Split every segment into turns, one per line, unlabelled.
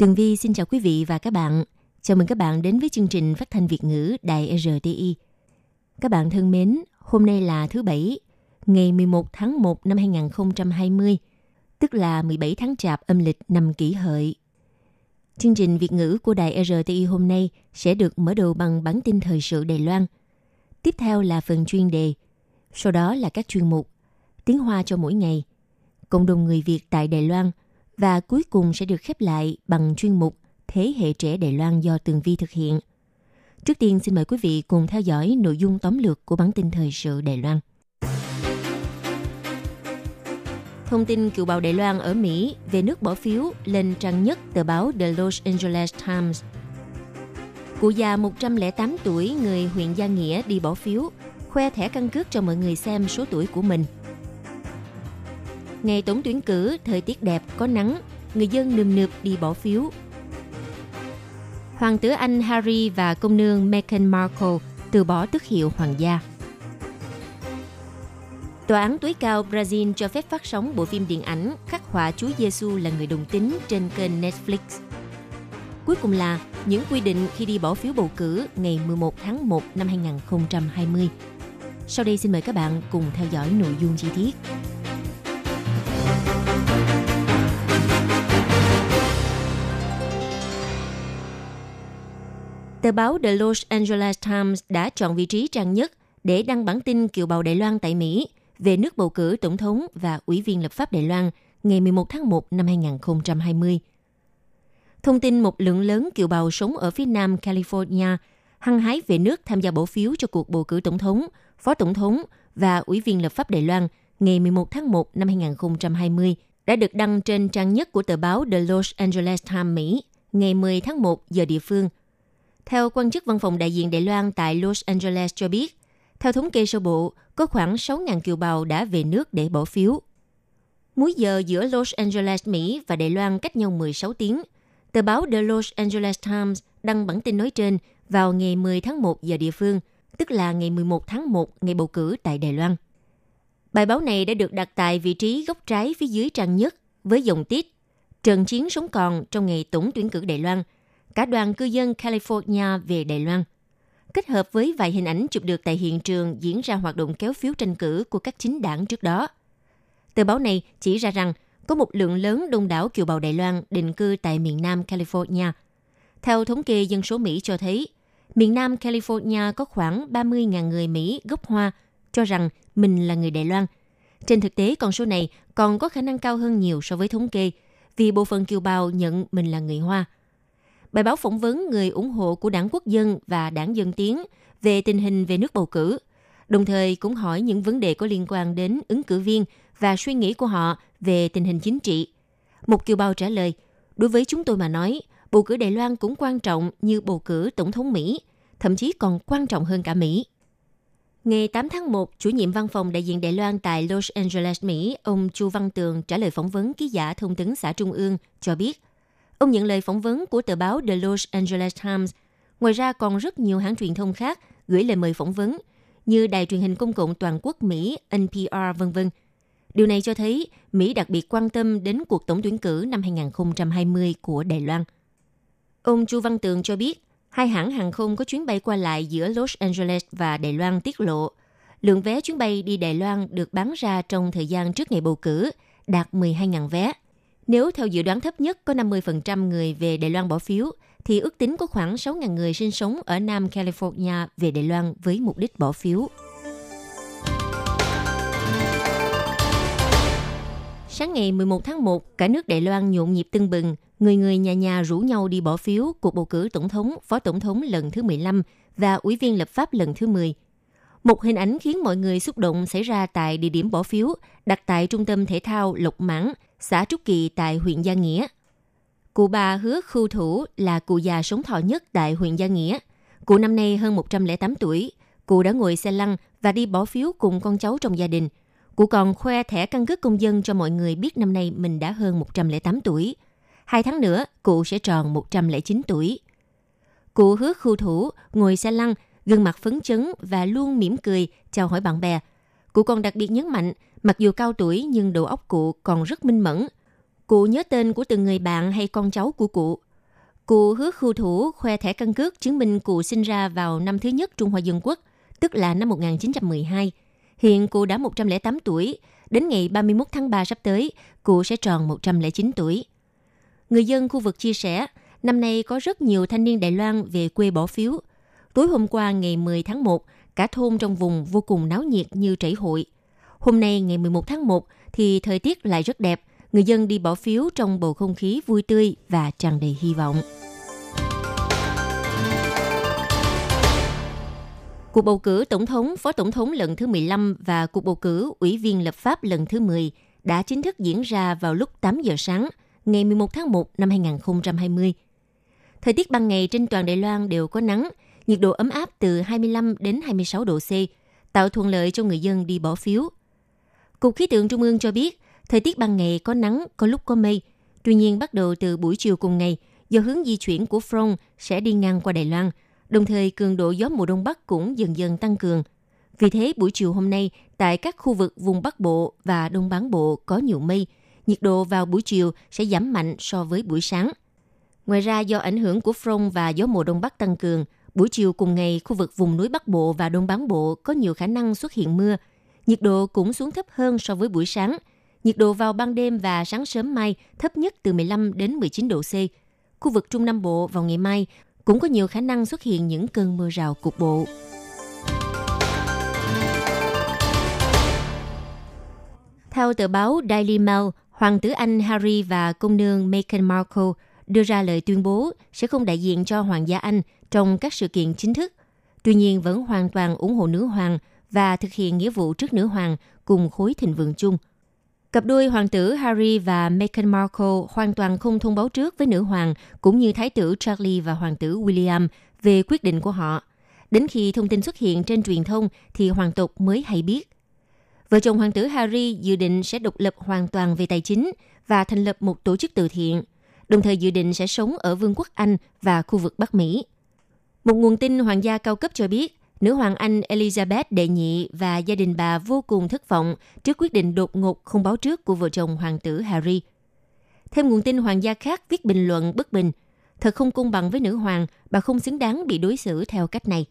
Tường Vi xin chào quý vị và các bạn. Chào mừng các bạn đến với chương trình phát thanh Việt ngữ Đài RTI. Các bạn thân mến, hôm nay là thứ Bảy, ngày 11 tháng 1 năm 2020, tức là 17 tháng Chạp âm lịch năm kỷ hợi. Chương trình Việt ngữ của Đài RTI hôm nay sẽ được mở đầu bằng bản tin thời sự Đài Loan. Tiếp theo là phần chuyên đề, sau đó là các chuyên mục Tiếng Hoa cho mỗi ngày, Cộng đồng người Việt tại Đài Loan và cuối cùng sẽ được khép lại bằng chuyên mục Thế hệ trẻ Đài Loan do Tường Vi thực hiện. Trước tiên xin mời quý vị cùng theo dõi nội dung tóm lược của bản tin thời sự Đài Loan. Thông tin cựu bào Đài Loan ở Mỹ về nước bỏ phiếu lên trang nhất tờ báo The Los Angeles Times. Cụ già 108 tuổi người huyện Gia Nghĩa đi bỏ phiếu, khoe thẻ căn cước cho mọi người xem số tuổi của mình. Ngày tổng tuyển cử, thời tiết đẹp, có nắng, người dân nườm nượp đi bỏ phiếu. Hoàng tử Anh Harry và công nương Meghan Markle từ bỏ tước hiệu hoàng gia. Tòa án tối cao Brazil cho phép phát sóng bộ phim điện ảnh khắc họa Chúa Giêsu là người đồng tính trên kênh Netflix. Cuối cùng là những quy định khi đi bỏ phiếu bầu cử ngày 11 tháng 1 năm 2020. Sau đây xin mời các bạn cùng theo dõi nội dung chi tiết. Tờ báo The Los Angeles Times đã chọn vị trí trang nhất để đăng bản tin kiều bào Đài Loan tại Mỹ về nước bầu cử tổng thống và ủy viên lập pháp Đài Loan ngày 11 tháng 1 năm 2020. Thông tin một lượng lớn kiều bào sống ở phía nam California hăng hái về nước tham gia bỏ phiếu cho cuộc bầu cử tổng thống, phó tổng thống và ủy viên lập pháp Đài Loan ngày 11 tháng 1 năm 2020 đã được đăng trên trang nhất của tờ báo The Los Angeles Times Mỹ ngày 10 tháng 1 giờ địa phương – theo quan chức văn phòng đại diện Đài Loan tại Los Angeles cho biết, theo thống kê sơ bộ, có khoảng 6.000 kiều bào đã về nước để bỏ phiếu. Múi giờ giữa Los Angeles, Mỹ và Đài Loan cách nhau 16 tiếng. Tờ báo The Los Angeles Times đăng bản tin nói trên vào ngày 10 tháng 1 giờ địa phương, tức là ngày 11 tháng 1 ngày bầu cử tại Đài Loan. Bài báo này đã được đặt tại vị trí góc trái phía dưới trang nhất với dòng tiết Trận chiến sống còn trong ngày tổng tuyển cử Đài Loan – cả đoàn cư dân California về Đài Loan. Kết hợp với vài hình ảnh chụp được tại hiện trường diễn ra hoạt động kéo phiếu tranh cử của các chính đảng trước đó. Tờ báo này chỉ ra rằng có một lượng lớn đông đảo kiều bào Đài Loan định cư tại miền Nam California. Theo thống kê dân số Mỹ cho thấy, miền Nam California có khoảng 30.000 người Mỹ gốc Hoa cho rằng mình là người Đài Loan. Trên thực tế, con số này còn có khả năng cao hơn nhiều so với thống kê, vì bộ phận kiều bào nhận mình là người Hoa – bài báo phỏng vấn người ủng hộ của đảng Quốc dân và đảng Dân Tiến về tình hình về nước bầu cử, đồng thời cũng hỏi những vấn đề có liên quan đến ứng cử viên và suy nghĩ của họ về tình hình chính trị. Một kiều bào trả lời, đối với chúng tôi mà nói, bầu cử Đài Loan cũng quan trọng như bầu cử tổng thống Mỹ, thậm chí còn quan trọng hơn cả Mỹ. Ngày 8 tháng 1, chủ nhiệm văn phòng đại diện Đài Loan tại Los Angeles, Mỹ, ông Chu Văn Tường trả lời phỏng vấn ký giả thông tấn xã Trung ương cho biết – Ông nhận lời phỏng vấn của tờ báo The Los Angeles Times. Ngoài ra còn rất nhiều hãng truyền thông khác gửi lời mời phỏng vấn, như Đài truyền hình công cộng toàn quốc Mỹ NPR v.v. Điều này cho thấy Mỹ đặc biệt quan tâm đến cuộc tổng tuyển cử năm 2020 của Đài Loan. Ông Chu Văn Tường cho biết, hai hãng hàng không có chuyến bay qua lại giữa Los Angeles và Đài Loan tiết lộ, lượng vé chuyến bay đi Đài Loan được bán ra trong thời gian trước ngày bầu cử đạt 12.000 vé. Nếu theo dự đoán thấp nhất có 50% người về Đài Loan bỏ phiếu, thì ước tính có khoảng 6.000 người sinh sống ở Nam California về Đài Loan với mục đích bỏ phiếu. Sáng ngày 11 tháng 1, cả nước Đài Loan nhộn nhịp tưng bừng, người người nhà nhà rủ nhau đi bỏ phiếu cuộc bầu cử tổng thống, phó tổng thống lần thứ 15 và ủy viên lập pháp lần thứ 10. Một hình ảnh khiến mọi người xúc động xảy ra tại địa điểm bỏ phiếu đặt tại trung tâm thể thao Lộc Mãng xã Trúc Kỳ tại huyện Gia Nghĩa. Cụ bà hứa khu thủ là cụ già sống thọ nhất tại huyện Gia Nghĩa. Cụ năm nay hơn 108 tuổi. Cụ đã ngồi xe lăn và đi bỏ phiếu cùng con cháu trong gia đình. Cụ còn khoe thẻ căn cước công dân cho mọi người biết năm nay mình đã hơn 108 tuổi. Hai tháng nữa, cụ sẽ tròn 109 tuổi. Cụ hứa khu thủ, ngồi xe lăn, gương mặt phấn chấn và luôn mỉm cười chào hỏi bạn bè. Cụ còn đặc biệt nhấn mạnh, mặc dù cao tuổi nhưng đầu óc cụ còn rất minh mẫn. Cụ nhớ tên của từng người bạn hay con cháu của cụ. Cụ hứa khu thủ khoe thẻ căn cước chứng minh cụ sinh ra vào năm thứ nhất Trung Hoa Dân Quốc, tức là năm 1912. Hiện cụ đã 108 tuổi, đến ngày 31 tháng 3 sắp tới, cụ sẽ tròn 109 tuổi. Người dân khu vực chia sẻ, năm nay có rất nhiều thanh niên Đài Loan về quê bỏ phiếu. Tối hôm qua ngày 10 tháng 1, cả thôn trong vùng vô cùng náo nhiệt như trảy hội. Hôm nay ngày 11 tháng 1 thì thời tiết lại rất đẹp, người dân đi bỏ phiếu trong bầu không khí vui tươi và tràn đầy hy vọng. Cuộc bầu cử tổng thống, phó tổng thống lần thứ 15 và cuộc bầu cử ủy viên lập pháp lần thứ 10 đã chính thức diễn ra vào lúc 8 giờ sáng, ngày 11 tháng 1 năm 2020. Thời tiết ban ngày trên toàn Đài Loan đều có nắng, nhiệt độ ấm áp từ 25 đến 26 độ C, tạo thuận lợi cho người dân đi bỏ phiếu. Cục khí tượng Trung ương cho biết, thời tiết ban ngày có nắng, có lúc có mây. Tuy nhiên, bắt đầu từ buổi chiều cùng ngày, do hướng di chuyển của front sẽ đi ngang qua Đài Loan, đồng thời cường độ gió mùa đông bắc cũng dần dần tăng cường. Vì thế, buổi chiều hôm nay, tại các khu vực vùng Bắc Bộ và Đông Bán Bộ có nhiều mây, nhiệt độ vào buổi chiều sẽ giảm mạnh so với buổi sáng. Ngoài ra, do ảnh hưởng của front và gió mùa đông bắc tăng cường, buổi chiều cùng ngày, khu vực vùng núi Bắc Bộ và Đông Bán Bộ có nhiều khả năng xuất hiện mưa. Nhiệt độ cũng xuống thấp hơn so với buổi sáng. Nhiệt độ vào ban đêm và sáng sớm mai thấp nhất từ 15 đến 19 độ C. Khu vực Trung Nam Bộ vào ngày mai cũng có nhiều khả năng xuất hiện những cơn mưa rào cục bộ. Theo tờ báo Daily Mail, Hoàng tử Anh Harry và công nương Meghan Markle đưa ra lời tuyên bố sẽ không đại diện cho Hoàng gia Anh trong các sự kiện chính thức. Tuy nhiên vẫn hoàn toàn ủng hộ nữ hoàng và thực hiện nghĩa vụ trước nữ hoàng cùng khối thịnh vượng chung. Cặp đôi hoàng tử Harry và Meghan Markle hoàn toàn không thông báo trước với nữ hoàng cũng như thái tử Charlie và hoàng tử William về quyết định của họ. Đến khi thông tin xuất hiện trên truyền thông thì hoàng tộc mới hay biết. Vợ chồng hoàng tử Harry dự định sẽ độc lập hoàn toàn về tài chính và thành lập một tổ chức từ thiện, đồng thời dự định sẽ sống ở Vương quốc Anh và khu vực Bắc Mỹ. Một nguồn tin hoàng gia cao cấp cho biết, nữ hoàng Anh Elizabeth đệ nhị và gia đình bà vô cùng thất vọng trước quyết định đột ngột không báo trước của vợ chồng hoàng tử Harry. Thêm nguồn tin hoàng gia khác viết bình luận bất bình, thật không công bằng với nữ hoàng, bà không xứng đáng bị đối xử theo cách này.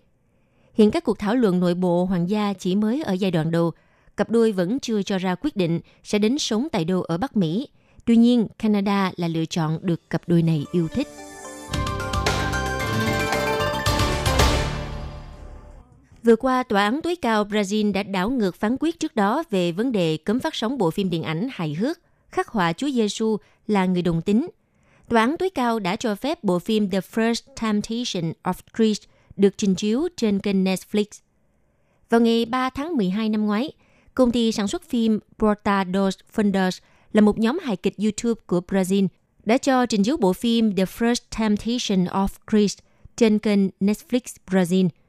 Hiện các cuộc thảo luận nội bộ hoàng gia chỉ mới ở giai đoạn đầu, cặp đôi vẫn chưa cho ra quyết định sẽ đến sống tại đâu ở Bắc Mỹ. Tuy nhiên, Canada là lựa chọn được cặp đôi này yêu thích. Vừa qua, Tòa án tối cao Brazil đã đảo ngược phán quyết trước đó về vấn đề cấm phát sóng bộ phim điện ảnh hài hước khắc họa Chúa Giêsu là người đồng tính. Tòa án tối cao đã cho phép bộ phim The First Temptation of Christ được trình chiếu trên kênh Netflix. Vào ngày 3 tháng 12 năm ngoái, công ty sản xuất phim Porta dos Fundos là một nhóm hài kịch YouTube của Brazil đã cho trình chiếu bộ phim The First Temptation of Christ trên kênh Netflix Brazil –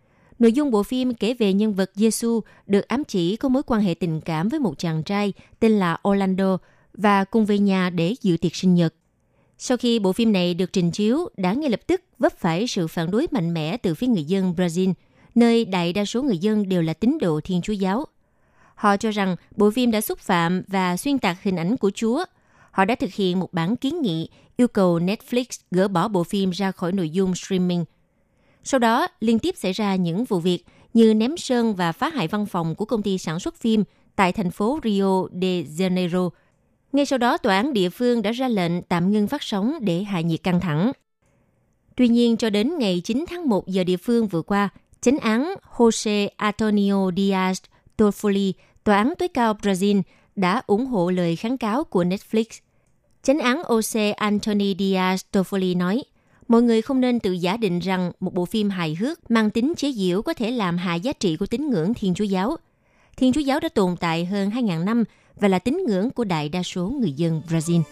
Nội dung bộ phim kể về nhân vật Giêsu được ám chỉ có mối quan hệ tình cảm với một chàng trai tên là Orlando và cùng về nhà để dự tiệc sinh nhật. Sau khi bộ phim này được trình chiếu, đã ngay lập tức vấp phải sự phản đối mạnh mẽ từ phía người dân Brazil, nơi đại đa số người dân đều là tín đồ Thiên Chúa Giáo. Họ cho rằng bộ phim đã xúc phạm và xuyên tạc hình ảnh của Chúa. Họ đã thực hiện một bản kiến nghị yêu cầu Netflix gỡ bỏ bộ phim ra khỏi nội dung streaming – sau đó, liên tiếp xảy ra những vụ việc như ném sơn và phá hại văn phòng của công ty sản xuất phim tại thành phố Rio de Janeiro. Ngay sau đó, tòa án địa phương đã ra lệnh tạm ngưng phát sóng để hạ nhiệt căng thẳng. Tuy nhiên, cho đến ngày 9 tháng 1 giờ địa phương vừa qua, chánh án Jose Antonio Diaz Toffoli, tòa án tối cao Brazil, đã ủng hộ lời kháng cáo của Netflix. Chánh án Jose Antonio Diaz Toffoli nói, mọi người không nên tự giả định rằng một bộ phim hài hước mang tính chế giễu có thể làm hạ giá trị của tín ngưỡng Thiên Chúa giáo. Thiên Chúa giáo đã tồn tại hơn 2.000 năm và là tín ngưỡng của đại đa số người dân Brazil.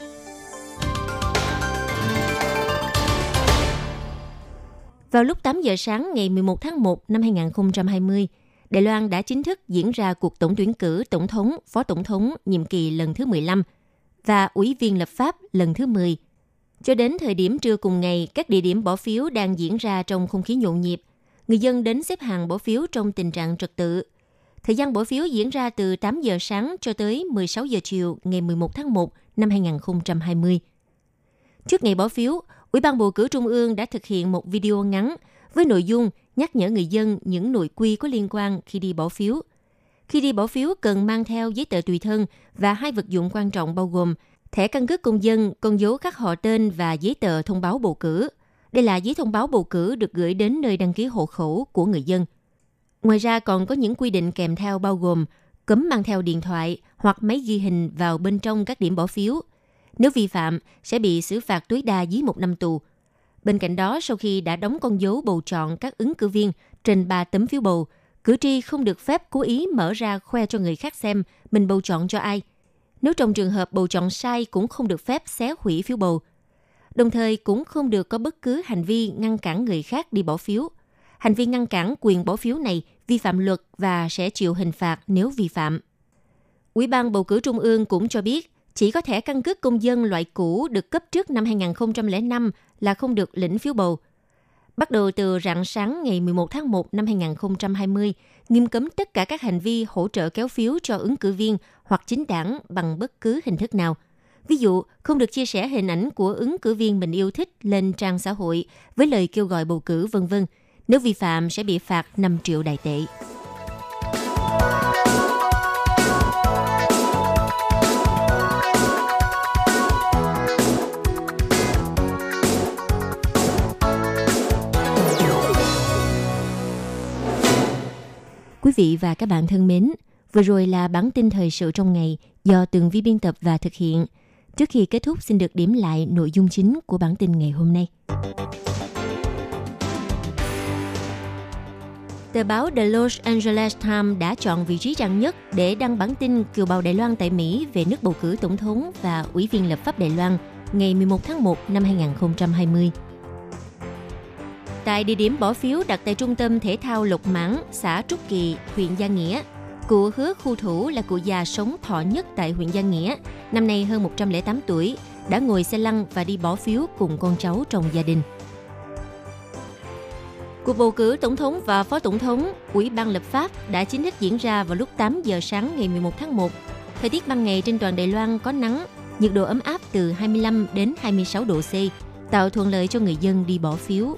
Vào lúc 8 giờ sáng ngày 11 tháng 1 năm 2020, Đài Loan đã chính thức diễn ra cuộc tổng tuyển cử tổng thống, phó tổng thống nhiệm kỳ lần thứ 15 và ủy viên lập pháp lần thứ 10. Cho đến thời điểm trưa cùng ngày, các địa điểm bỏ phiếu đang diễn ra trong không khí nhộn nhịp. Người dân đến xếp hàng bỏ phiếu trong tình trạng trật tự. Thời gian bỏ phiếu diễn ra từ 8 giờ sáng cho tới 16 giờ chiều ngày 11 tháng 1 năm 2020. Trước ngày bỏ phiếu, Ủy ban bầu cử Trung ương đã thực hiện một video ngắn với nội dung nhắc nhở người dân những nội quy có liên quan khi đi bỏ phiếu. Khi đi bỏ phiếu cần mang theo giấy tờ tùy thân và hai vật dụng quan trọng bao gồm thẻ căn cước công dân, con dấu khắc họ tên và giấy tờ thông báo bầu cử. Đây là giấy thông báo bầu cử được gửi đến nơi đăng ký hộ khẩu của người dân. Ngoài ra còn có những quy định kèm theo bao gồm cấm mang theo điện thoại hoặc máy ghi hình vào bên trong các điểm bỏ phiếu. Nếu vi phạm, sẽ bị xử phạt tối đa dưới một năm tù. Bên cạnh đó, sau khi đã đóng con dấu bầu chọn các ứng cử viên trên 3 tấm phiếu bầu, cử tri không được phép cố ý mở ra khoe cho người khác xem mình bầu chọn cho ai. Nếu trong trường hợp bầu chọn sai cũng không được phép xé hủy phiếu bầu. Đồng thời cũng không được có bất cứ hành vi ngăn cản người khác đi bỏ phiếu. Hành vi ngăn cản quyền bỏ phiếu này vi phạm luật và sẽ chịu hình phạt nếu vi phạm. Ủy ban bầu cử trung ương cũng cho biết, chỉ có thẻ căn cước công dân loại cũ được cấp trước năm 2005 là không được lĩnh phiếu bầu. Bắt đầu từ rạng sáng ngày 11 tháng 1 năm 2020, nghiêm cấm tất cả các hành vi hỗ trợ kéo phiếu cho ứng cử viên hoặc chính đảng bằng bất cứ hình thức nào. Ví dụ, không được chia sẻ hình ảnh của ứng cử viên mình yêu thích lên trang xã hội với lời kêu gọi bầu cử vân vân. Nếu vi phạm sẽ bị phạt 5 triệu đại tệ. Quý vị và các bạn thân mến, vừa rồi là bản tin thời sự trong ngày do tường vi biên tập và thực hiện. Trước khi kết thúc xin được điểm lại nội dung chính của bản tin ngày hôm nay. Tờ báo The Los Angeles Times đã chọn vị trí trang nhất để đăng bản tin kiều bào Đài Loan tại Mỹ về nước bầu cử tổng thống và ủy viên lập pháp Đài Loan ngày 11 tháng 1 năm 2020 tại địa điểm bỏ phiếu đặt tại trung tâm thể thao Lục Mãng, xã Trúc Kỳ, huyện Gia Nghĩa. Cụ hứa khu thủ là cụ già sống thọ nhất tại huyện Gia Nghĩa, năm nay hơn 108 tuổi, đã ngồi xe lăn và đi bỏ phiếu cùng con cháu trong gia đình. Cuộc bầu cử tổng thống và phó tổng thống, Ủy ban lập pháp đã chính thức diễn ra vào lúc 8 giờ sáng ngày 11 tháng 1. Thời tiết ban ngày trên toàn Đài Loan có nắng, nhiệt độ ấm áp từ 25 đến 26 độ C, tạo thuận lợi cho người dân đi bỏ phiếu.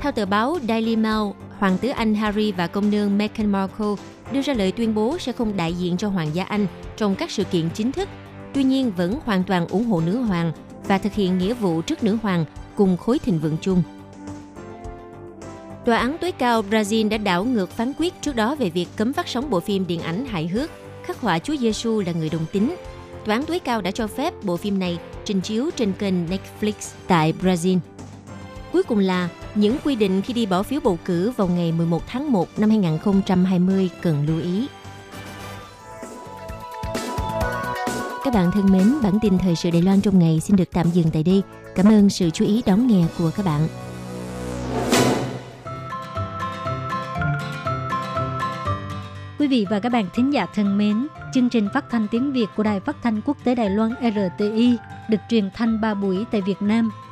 Theo tờ báo Daily Mail, Hoàng tử Anh Harry và công nương Meghan Markle đưa ra lời tuyên bố sẽ không đại diện cho Hoàng gia Anh trong các sự kiện chính thức, tuy nhiên vẫn hoàn toàn ủng hộ nữ hoàng và thực hiện nghĩa vụ trước nữ hoàng cùng khối thịnh vượng chung. Tòa án tối cao Brazil đã đảo ngược phán quyết trước đó về việc cấm phát sóng bộ phim điện ảnh hài hước khắc họa Chúa Giêsu là người đồng tính. Tòa án tối cao đã cho phép bộ phim này trình chiếu trên kênh Netflix tại Brazil. Cuối cùng là những quy định khi đi bỏ phiếu bầu cử vào ngày 11 tháng 1 năm 2020 cần lưu ý. Các bạn thân mến, bản tin thời sự Đài Loan trong ngày xin được tạm dừng tại đây. Cảm ơn sự chú ý đón nghe của các bạn.
Quý vị và các bạn thính giả thân mến, chương trình phát thanh tiếng Việt của Đài Phát thanh Quốc tế Đài Loan RTI được truyền thanh 3 buổi tại Việt Nam,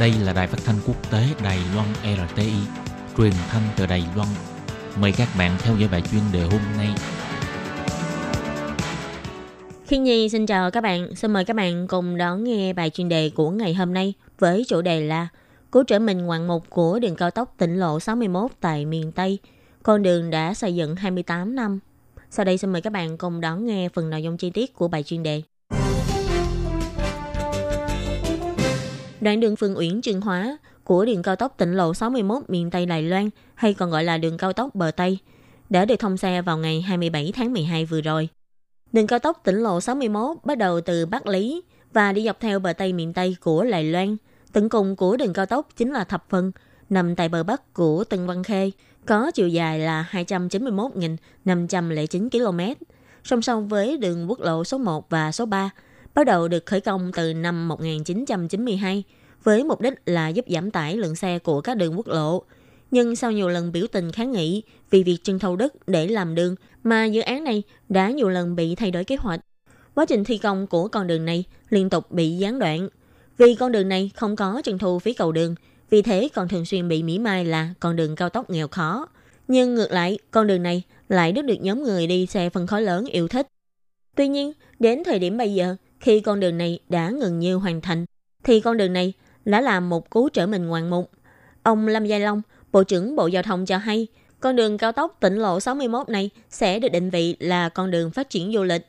Đây là đài phát thanh quốc tế Đài Loan RTI, truyền thanh từ Đài Loan. Mời các bạn theo dõi bài chuyên đề hôm nay.
khi Nhi xin chào các bạn, xin mời các bạn cùng đón nghe bài chuyên đề của ngày hôm nay với chủ đề là Cứu trở mình ngoạn mục của đường cao tốc tỉnh lộ 61 tại miền Tây. Con đường đã xây dựng 28 năm. Sau đây xin mời các bạn cùng đón nghe phần nội dung chi tiết của bài chuyên đề. Đoạn đường Phương Uyển Trương Hóa của đường cao tốc tỉnh lộ 61 miền Tây Đài Loan hay còn gọi là đường cao tốc bờ Tây đã được thông xe vào ngày 27 tháng 12 vừa rồi. Đường cao tốc tỉnh lộ 61 bắt đầu từ Bắc Lý và đi dọc theo bờ Tây miền Tây của Đài Loan. Tận cùng của đường cao tốc chính là Thập Phân, nằm tại bờ Bắc của Tân Văn Khê, có chiều dài là 291.509 km, song song với đường quốc lộ số 1 và số 3, bắt đầu được khởi công từ năm 1992 với mục đích là giúp giảm tải lượng xe của các đường quốc lộ. Nhưng sau nhiều lần biểu tình kháng nghị vì việc trưng thầu đất để làm đường mà dự án này đã nhiều lần bị thay đổi kế hoạch. Quá trình thi công của con đường này liên tục bị gián đoạn. Vì con đường này không có trưng thu phí cầu đường, vì thế còn thường xuyên bị mỉ mai là con đường cao tốc nghèo khó. Nhưng ngược lại, con đường này lại rất được nhóm người đi xe phân khối lớn yêu thích. Tuy nhiên, đến thời điểm bây giờ, khi con đường này đã gần như hoàn thành, thì con đường này đã làm một cú trở mình ngoạn mục. Ông Lâm Giai Long, Bộ trưởng Bộ Giao thông cho hay, con đường cao tốc tỉnh lộ 61 này sẽ được định vị là con đường phát triển du lịch.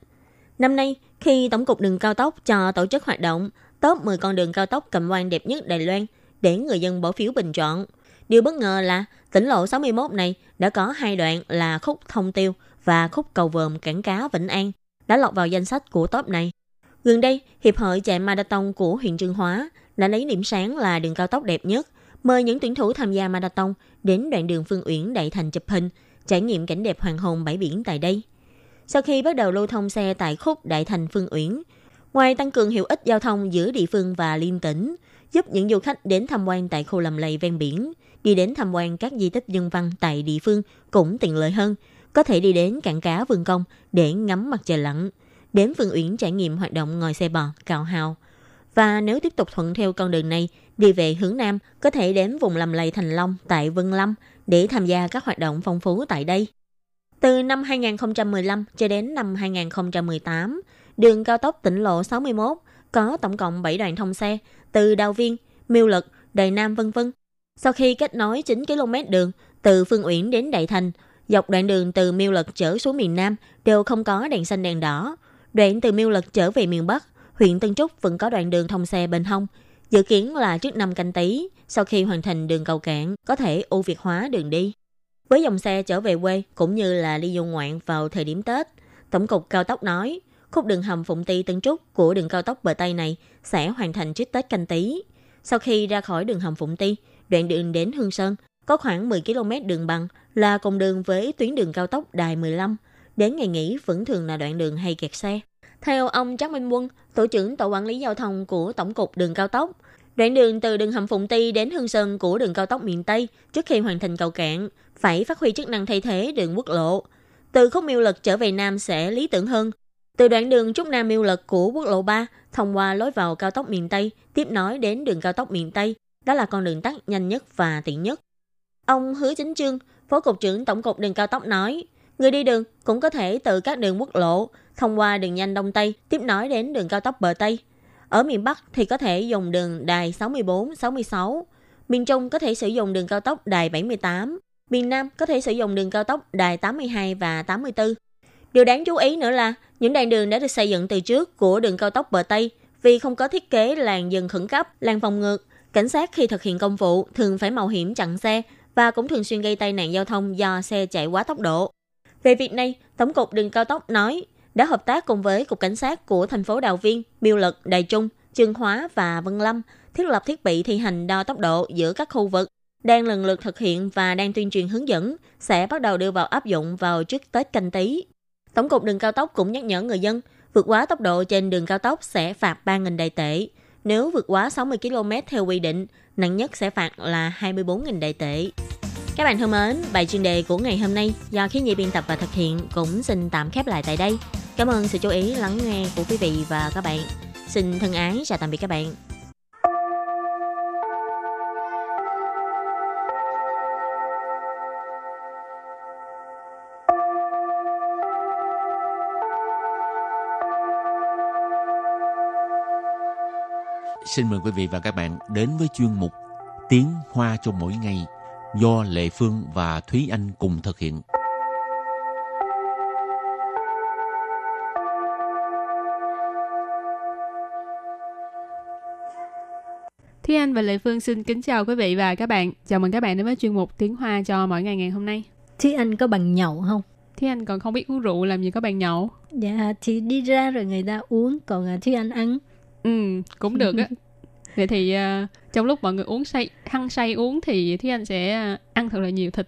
Năm nay, khi Tổng cục đường cao tốc cho tổ chức hoạt động top 10 con đường cao tốc cầm quan đẹp nhất Đài Loan để người dân bỏ phiếu bình chọn. Điều bất ngờ là tỉnh lộ 61 này đã có hai đoạn là khúc thông tiêu và khúc cầu vòm cảng cá Vĩnh An đã lọt vào danh sách của top này. Gần đây, Hiệp hội chạy marathon của huyện Trương Hóa đã lấy điểm sáng là đường cao tốc đẹp nhất, mời những tuyển thủ tham gia marathon đến đoạn đường Phương Uyển Đại Thành chụp hình, trải nghiệm cảnh đẹp hoàng hôn bãi biển tại đây. Sau khi bắt đầu lưu thông xe tại khúc Đại Thành Phương Uyển, ngoài tăng cường hiệu ích giao thông giữa địa phương và liên tỉnh, giúp những du khách đến tham quan tại khu lầm lầy ven biển, đi đến tham quan các di tích dân văn tại địa phương cũng tiện lợi hơn, có thể đi đến cảng cá Vườn Công để ngắm mặt trời lặn, đến Phương Uyển trải nghiệm hoạt động ngồi xe bò, cào hào. Và nếu tiếp tục thuận theo con đường này, đi về hướng Nam, có thể đến vùng lầm lầy Thành Long tại Vân Lâm để tham gia các hoạt động phong phú tại đây. Từ năm 2015 cho đến năm 2018, đường cao tốc tỉnh lộ 61 có tổng cộng 7 đoạn thông xe từ Đào Viên, Miêu Lực, Đài Nam vân vân. Sau khi kết nối 9 km đường từ Phương Uyển đến Đại Thành, dọc đoạn đường từ Miêu Lực trở xuống miền Nam đều không có đèn xanh đèn đỏ. Đoạn từ Miêu Lật trở về miền Bắc, huyện Tân Trúc vẫn có đoạn đường thông xe bên hông. Dự kiến là trước năm canh tí, sau khi hoàn thành đường cầu cảng, có thể ưu việt hóa đường đi. Với dòng xe trở về quê cũng như là đi du ngoạn vào thời điểm Tết, Tổng cục Cao tốc nói, khúc đường hầm Phụng Ti Tân Trúc của đường cao tốc bờ Tây này sẽ hoàn thành trước Tết canh tí. Sau khi ra khỏi đường hầm Phụng Ti, đoạn đường đến Hương Sơn có khoảng 10 km đường bằng là cùng đường với tuyến đường cao tốc Đài 15. Đến ngày nghỉ vẫn thường là đoạn đường hay kẹt xe. Theo ông Trác Minh Quân, tổ trưởng tổ quản lý giao thông của Tổng cục Đường cao tốc, đoạn đường từ đường hầm Phụng Ti đến Hương Sơn của đường cao tốc miền Tây trước khi hoàn thành cầu cạn phải phát huy chức năng thay thế đường quốc lộ. Từ khúc miêu lực trở về Nam sẽ lý tưởng hơn. Từ đoạn đường Trúc Nam miêu lực của quốc lộ 3 thông qua lối vào cao tốc miền Tây tiếp nối đến đường cao tốc miền Tây, đó là con đường tắt nhanh nhất và tiện nhất. Ông Hứa Chính Trương, Phó Cục trưởng Tổng cục Đường cao tốc nói, người đi đường cũng có thể từ các đường quốc lộ thông qua đường nhanh Đông Tây tiếp nối đến đường cao tốc bờ Tây. Ở miền Bắc thì có thể dùng đường đài 64, 66. Miền Trung có thể sử dụng đường cao tốc đài 78. Miền Nam có thể sử dụng đường cao tốc đài 82 và 84. Điều đáng chú ý nữa là những đoạn đường đã được xây dựng từ trước của đường cao tốc bờ Tây vì không có thiết kế làn dừng khẩn cấp, làn phòng ngược. Cảnh sát khi thực hiện công vụ thường phải mạo hiểm chặn xe và cũng thường xuyên gây tai nạn giao thông do xe chạy quá tốc độ. Về việc này, Tổng cục đường cao tốc nói đã hợp tác cùng với Cục Cảnh sát của thành phố Đào Viên, Biêu Lực, Đài Trung, Trương Hóa và Vân Lâm thiết lập thiết bị thi hành đo tốc độ giữa các khu vực, đang lần lượt thực hiện và đang tuyên truyền hướng dẫn, sẽ bắt đầu đưa vào áp dụng vào trước Tết canh tí. Tổng cục đường cao tốc cũng nhắc nhở người dân, vượt quá tốc độ trên đường cao tốc sẽ phạt 3.000 đại tệ. Nếu vượt quá 60 km theo quy định, nặng nhất sẽ phạt là 24.000 đại tệ.
Các bạn thân mến, bài chuyên đề của ngày hôm nay do khí nhi biên tập và thực hiện cũng xin tạm khép lại tại đây. Cảm ơn sự chú ý lắng nghe của quý vị và các bạn. Xin thân ái chào tạm biệt các bạn.
Xin mời quý vị và các bạn đến với chuyên mục Tiếng Hoa cho mỗi ngày do Lệ Phương và Thúy Anh cùng thực hiện.
Thúy Anh và Lệ Phương xin kính chào quý vị và các bạn. Chào mừng các bạn đến với chuyên mục Tiếng Hoa cho mỗi ngày ngày hôm nay.
Thúy Anh có bằng nhậu không?
Thúy Anh còn không biết uống rượu làm gì có bàn nhậu.
Dạ thì đi ra rồi người ta uống còn à, Thúy Anh ăn.
Ừ, cũng được á. Vậy thì uh, trong lúc mọi người uống say, hăng say uống thì Thúy Anh sẽ uh, ăn thật là nhiều thịt.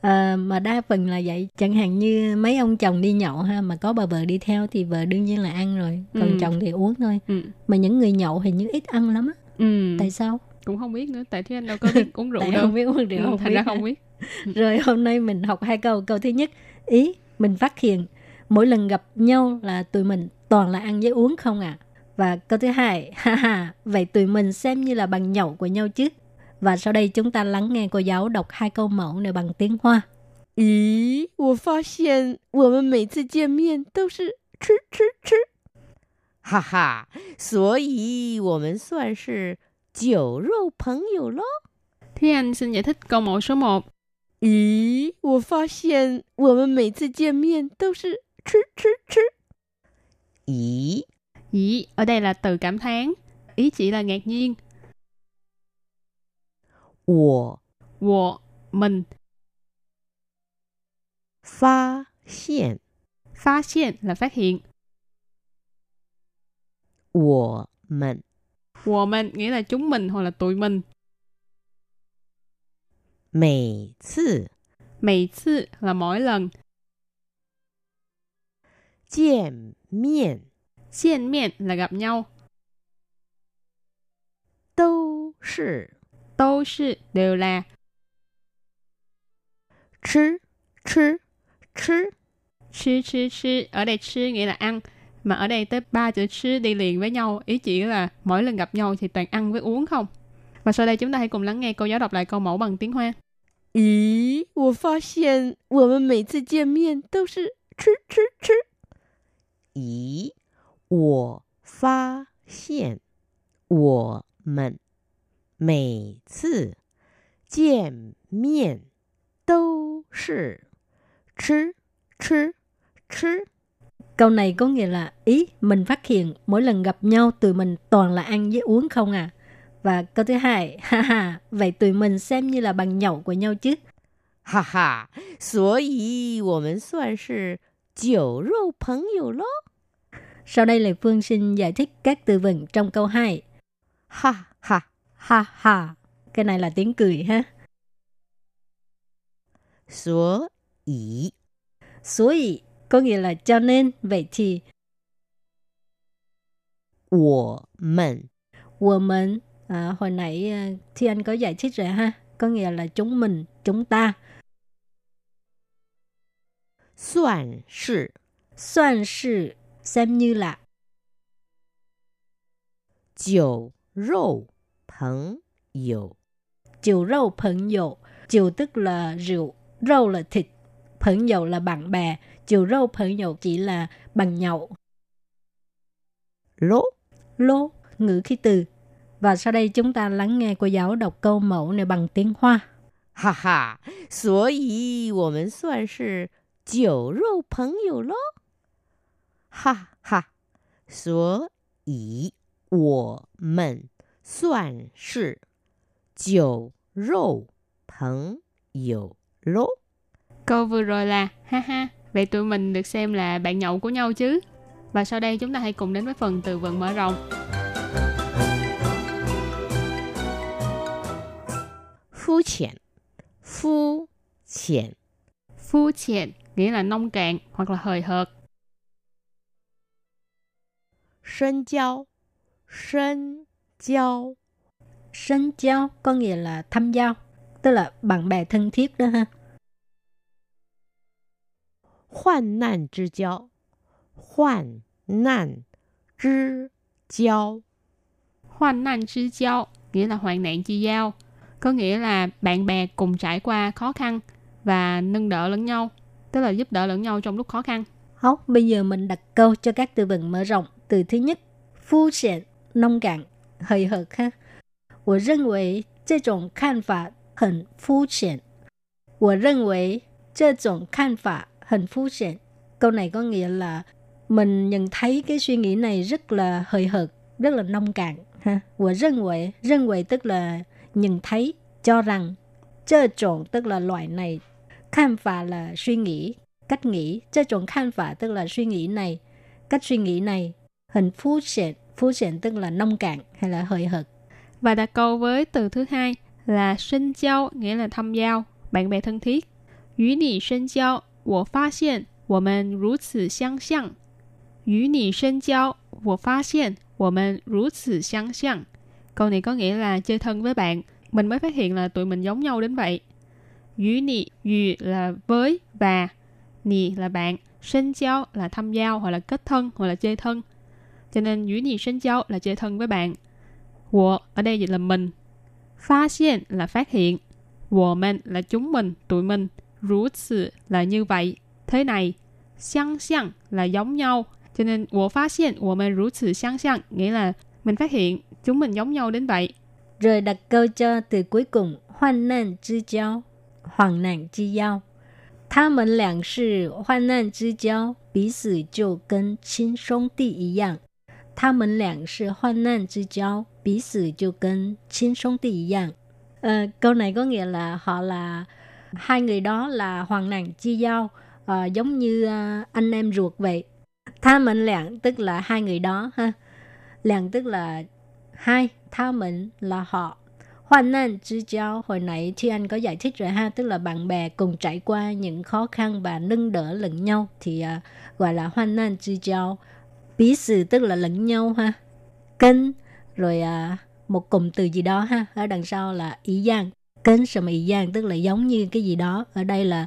À, mà đa phần là vậy chẳng hạn như mấy ông chồng đi nhậu ha mà có bà vợ đi theo thì vợ đương nhiên là ăn rồi còn
Ừ.
chồng thì uống thôi
Ừ.
mà những người nhậu hình như ít ăn lắm á
Ừ.
tại sao
Cũng không biết nữa, tại Thúy Anh đâu có biết uống rượu đâu.
không biết uống rượu
Ừ,
không
thành
biết
ra không biết.
rồi hôm nay mình học hai câu câu thứ nhất ý mình phát hiện mỗi lần gặp nhau là tụi mình toàn là ăn với uống không à và câu thứ hai ha ha vậy tụi mình xem như là bằng nhậu của nhau chứ và sau đây chúng ta lắng nghe cô giáo đọc hai câu mẫu này bằng tiếng hoa
咦，我发现我们每次见面都是吃吃吃，哈哈，所以我们算是酒肉朋友喽。
Thúy Anh xin giải thích câu mẫu số 1.
咦，我发现我们每次见面都是吃吃吃。咦，
Dĩ ở đây là từ cảm thán. Ý chỉ là ngạc nhiên.
我
Wo, mình,
发现
phá hiện là phát hiện.
我们
Wo mình nghĩa là chúng mình hoặc là tụi mình.
每次
Mày次là mỗi lần.
见面
Xiên miệng là gặp nhau.
都是
Tô sư đều là
吃吃吃。
chứ chứ chứ. Ở đây chứ nghĩa là ăn. Mà ở đây tới ba chữ chứ đi liền với nhau. Ý chỉ là mỗi lần gặp nhau thì toàn ăn với uống không. Và sau đây chúng ta hãy cùng lắng nghe cô giáo đọc lại câu mẫu bằng tiếng Hoa.
咦，我发现我们每次见面都是吃吃吃。咦， 我发现我们每次见面都是吃吃吃。
Câu này có nghĩa là ý mình phát hiện mỗi lần gặp nhau tụi mình toàn là ăn với uống không à. Và câu thứ hai, ha ha, vậy tụi mình xem như là bằng nhậu của nhau chứ.
哈哈，所以我们算是酒肉朋友喽。
Sau đây là Phương xin giải thích các từ vựng trong câu 2.
哈哈，
Ha ha, cái này là tiếng cười ha.
所以
Suối có nghĩa là cho nên, vậy thì
我们
của mình, à, hồi nãy à, thì anh có giải thích rồi ha, có nghĩa là chúng mình, chúng ta.
算是
Soạn sự, xem như là
酒肉朋友。
chiều râu phận dậu. Chiều tức là rượu, râu là thịt, phận dậu là bạn bè, chiều râu phận dậu chỉ là bằng nhậu.
喽，
Lô, ngữ khí từ. Và sau đây chúng ta lắng nghe cô giáo đọc câu mẫu này bằng tiếng Hoa.
哈哈，所以我们算是酒肉朋友喽。 哈哈，所以我们算是酒肉朋友喽。
Câu vừa rồi là ha ha, vậy tụi mình được xem là bạn nhậu của nhau chứ. Và sau đây chúng ta hãy cùng đến với phần từ vựng mở rộng.
肤浅，肤浅，
Phu triển nghĩa là nông cạn hoặc là hời hợt.
深交，深交，
Sân giao có nghĩa là thăm giao. tức là bạn bè thân thiết đó ha.
患难之交，患难之交，
Hoan nan chi giao nghĩa là hoạn nạn chi giao, có nghĩa là bạn bè cùng trải qua khó khăn và nâng đỡ lẫn nhau, tức là giúp đỡ lẫn nhau trong lúc khó khăn.
Hóc, bây giờ mình đặt câu cho các từ vựng mở rộng. Từ thứ nhất, phu xiển, nông cạn, hời hợt ha. 我认为这种看法很肤浅。我认为这种看法很肤浅。Câu này có nghĩa là mình nhận thấy cái suy nghĩ này rất là hời hợt, rất là nông cạn ha. 我认为, 认为 tức là nhận thấy, cho rằng. 这种 tức là loại này, 看法 là suy nghĩ, cách nghĩ. 这种看法 tức là suy nghĩ này, cách suy nghĩ này. hình phú xịn, phú xịn tức là nông cạn hay là hơi hực
Và đặt câu với từ thứ hai là sinh giao, nghĩa là thăm giao, bạn bè thân thiết. Yu nì sinh giao, wo fa xian, wo men ru ci xiang xiang. Yu nì sinh giao, wo fa xian, wo men ru ci xiang xiang. Câu này có nghĩa là chơi thân với bạn, mình mới phát hiện là tụi mình giống nhau đến vậy. Yu nì, yu là với và, nì là bạn, sinh giao là thăm giao hoặc là kết thân hoặc là chơi thân Cho nên 与你深交 là chơi thân với bạn. 我 ở đây dịch là mình. Phát hiện là phát hiện. 我们 là chúng mình, tụi mình. 如此 là như vậy, thế này. 相像 là giống nhau. Cho nên 我发现我们如此相像 nghĩa là mình phát hiện chúng mình giống nhau đến vậy.
Rồi đặt câu cho từ cuối cùng, hoạn nạn之交, hoạn nạn之交。他们俩是患难之交，彼此就跟亲兄弟一样。 他们俩是患难之交，彼此就跟亲兄弟一样。Ờ, câu này có nghĩa là họ là hai người đó là hoàng nạn chi giao, ờ, giống như ờ, anh em ruột vậy. Tha mệnh lạng tức là hai người đó ha. Lạng tức là hai, tha mệnh là họ. Hoạn nạn之交hồi nãy Thi Anh có giải thích rồi ha, tức là bạn bè cùng trải qua những khó khăn và nâng đỡ lẫn nhau thì à, gọi là hoạn nạn之交. Bí sự tức là lẫn nhau ha. Kênh rồi à, một cụm từ gì đó ha, ở đằng sau là ý giang. Kênh什么ý giang tức là giống như cái gì đó, ở đây là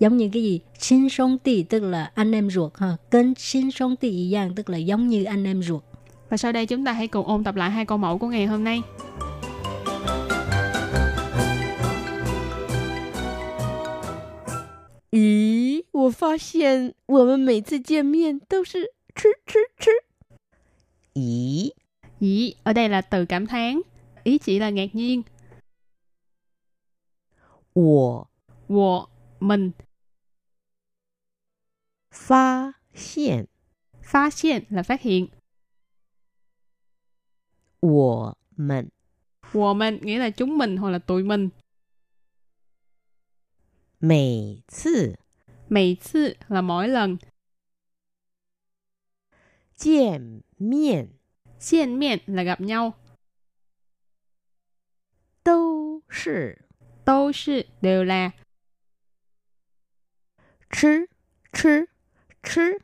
giống như cái gì xin sông tì tức là anh em ruột ha kênh xin sông tì ý giang tức là giống như anh em ruột
Và sau đây chúng ta hãy cùng ôn tập lại hai câu mẫu của ngày hôm nay.
咦，我发现我们每次见面都是 chứ chứ chứ ý.
Ý ở đây là từ cảm thán. Ý chỉ là ngạc nhiên.
Wo
Wo Mình.
Phá hiện
Phá hiện là phát hiện.
Wo Mình.
Wo Mình nghĩa là chúng mình hoặc là tụi mình.
Mỗi 次
Mỗi 次 là mỗi lần.
见面
Xiên miệng là gặp nhau.
都是
Tô sư đều là
吃吃吃。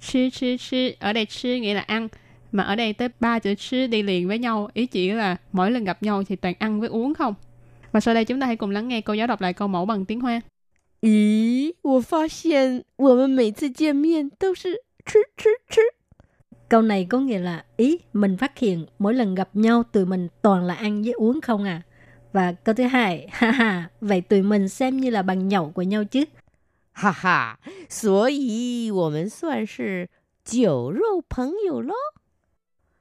Chứ chứ chứ, ở đây chứ nghĩa là ăn. Mà ở đây tới ba chữ chứ đi liền với nhau, ý chỉ là mỗi lần gặp nhau thì toàn ăn với uống không. Và sau đây chúng ta hãy cùng lắng nghe cô giáo đọc lại câu mẫu bằng tiếng Hoa.
咦，我发现我们每次见面都是吃吃吃。
câu này có nghĩa là ý mình phát hiện mỗi lần gặp nhau tụi mình toàn là ăn với uống không à và câu thứ hai ha ha vậy tụi mình xem như là bằng nhậu của nhau chứ
哈哈，所以我们算是酒肉朋友喽。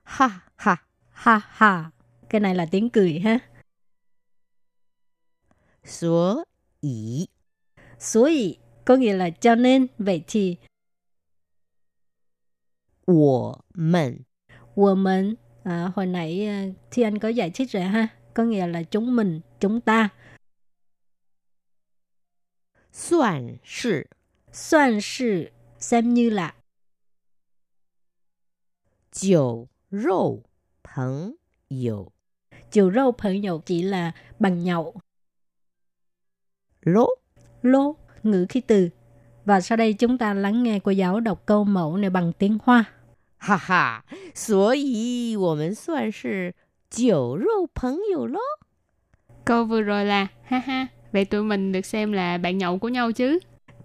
哈哈，
ha ha cái này là tiếng cười ha
所以
所以 có nghĩa là cho nên vậy thì
我们
我们 à, hồi nãy à, thì anh có giải thích rồi ha có nghĩa là chúng mình chúng ta
算是
soạn sự xem như là
酒肉朋友
chiều râu朋友 chỉ là bằng nhậu
喽。
lô ngữ khí từ và sau đây chúng ta lắng nghe cô giáo đọc câu mẫu này bằng tiếng Hoa
哈哈，所以我们算是酒肉朋友喽。
Câu vừa rồi là ha ha. Vậy tụi mình được xem là bạn nhậu của nhau chứ.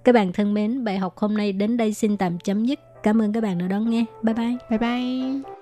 Các bạn thân mến, bài học hôm nay đến đây xin tạm chấm dứt. Cảm ơn các bạn đã đón nghe. Bye bye.
Bye bye.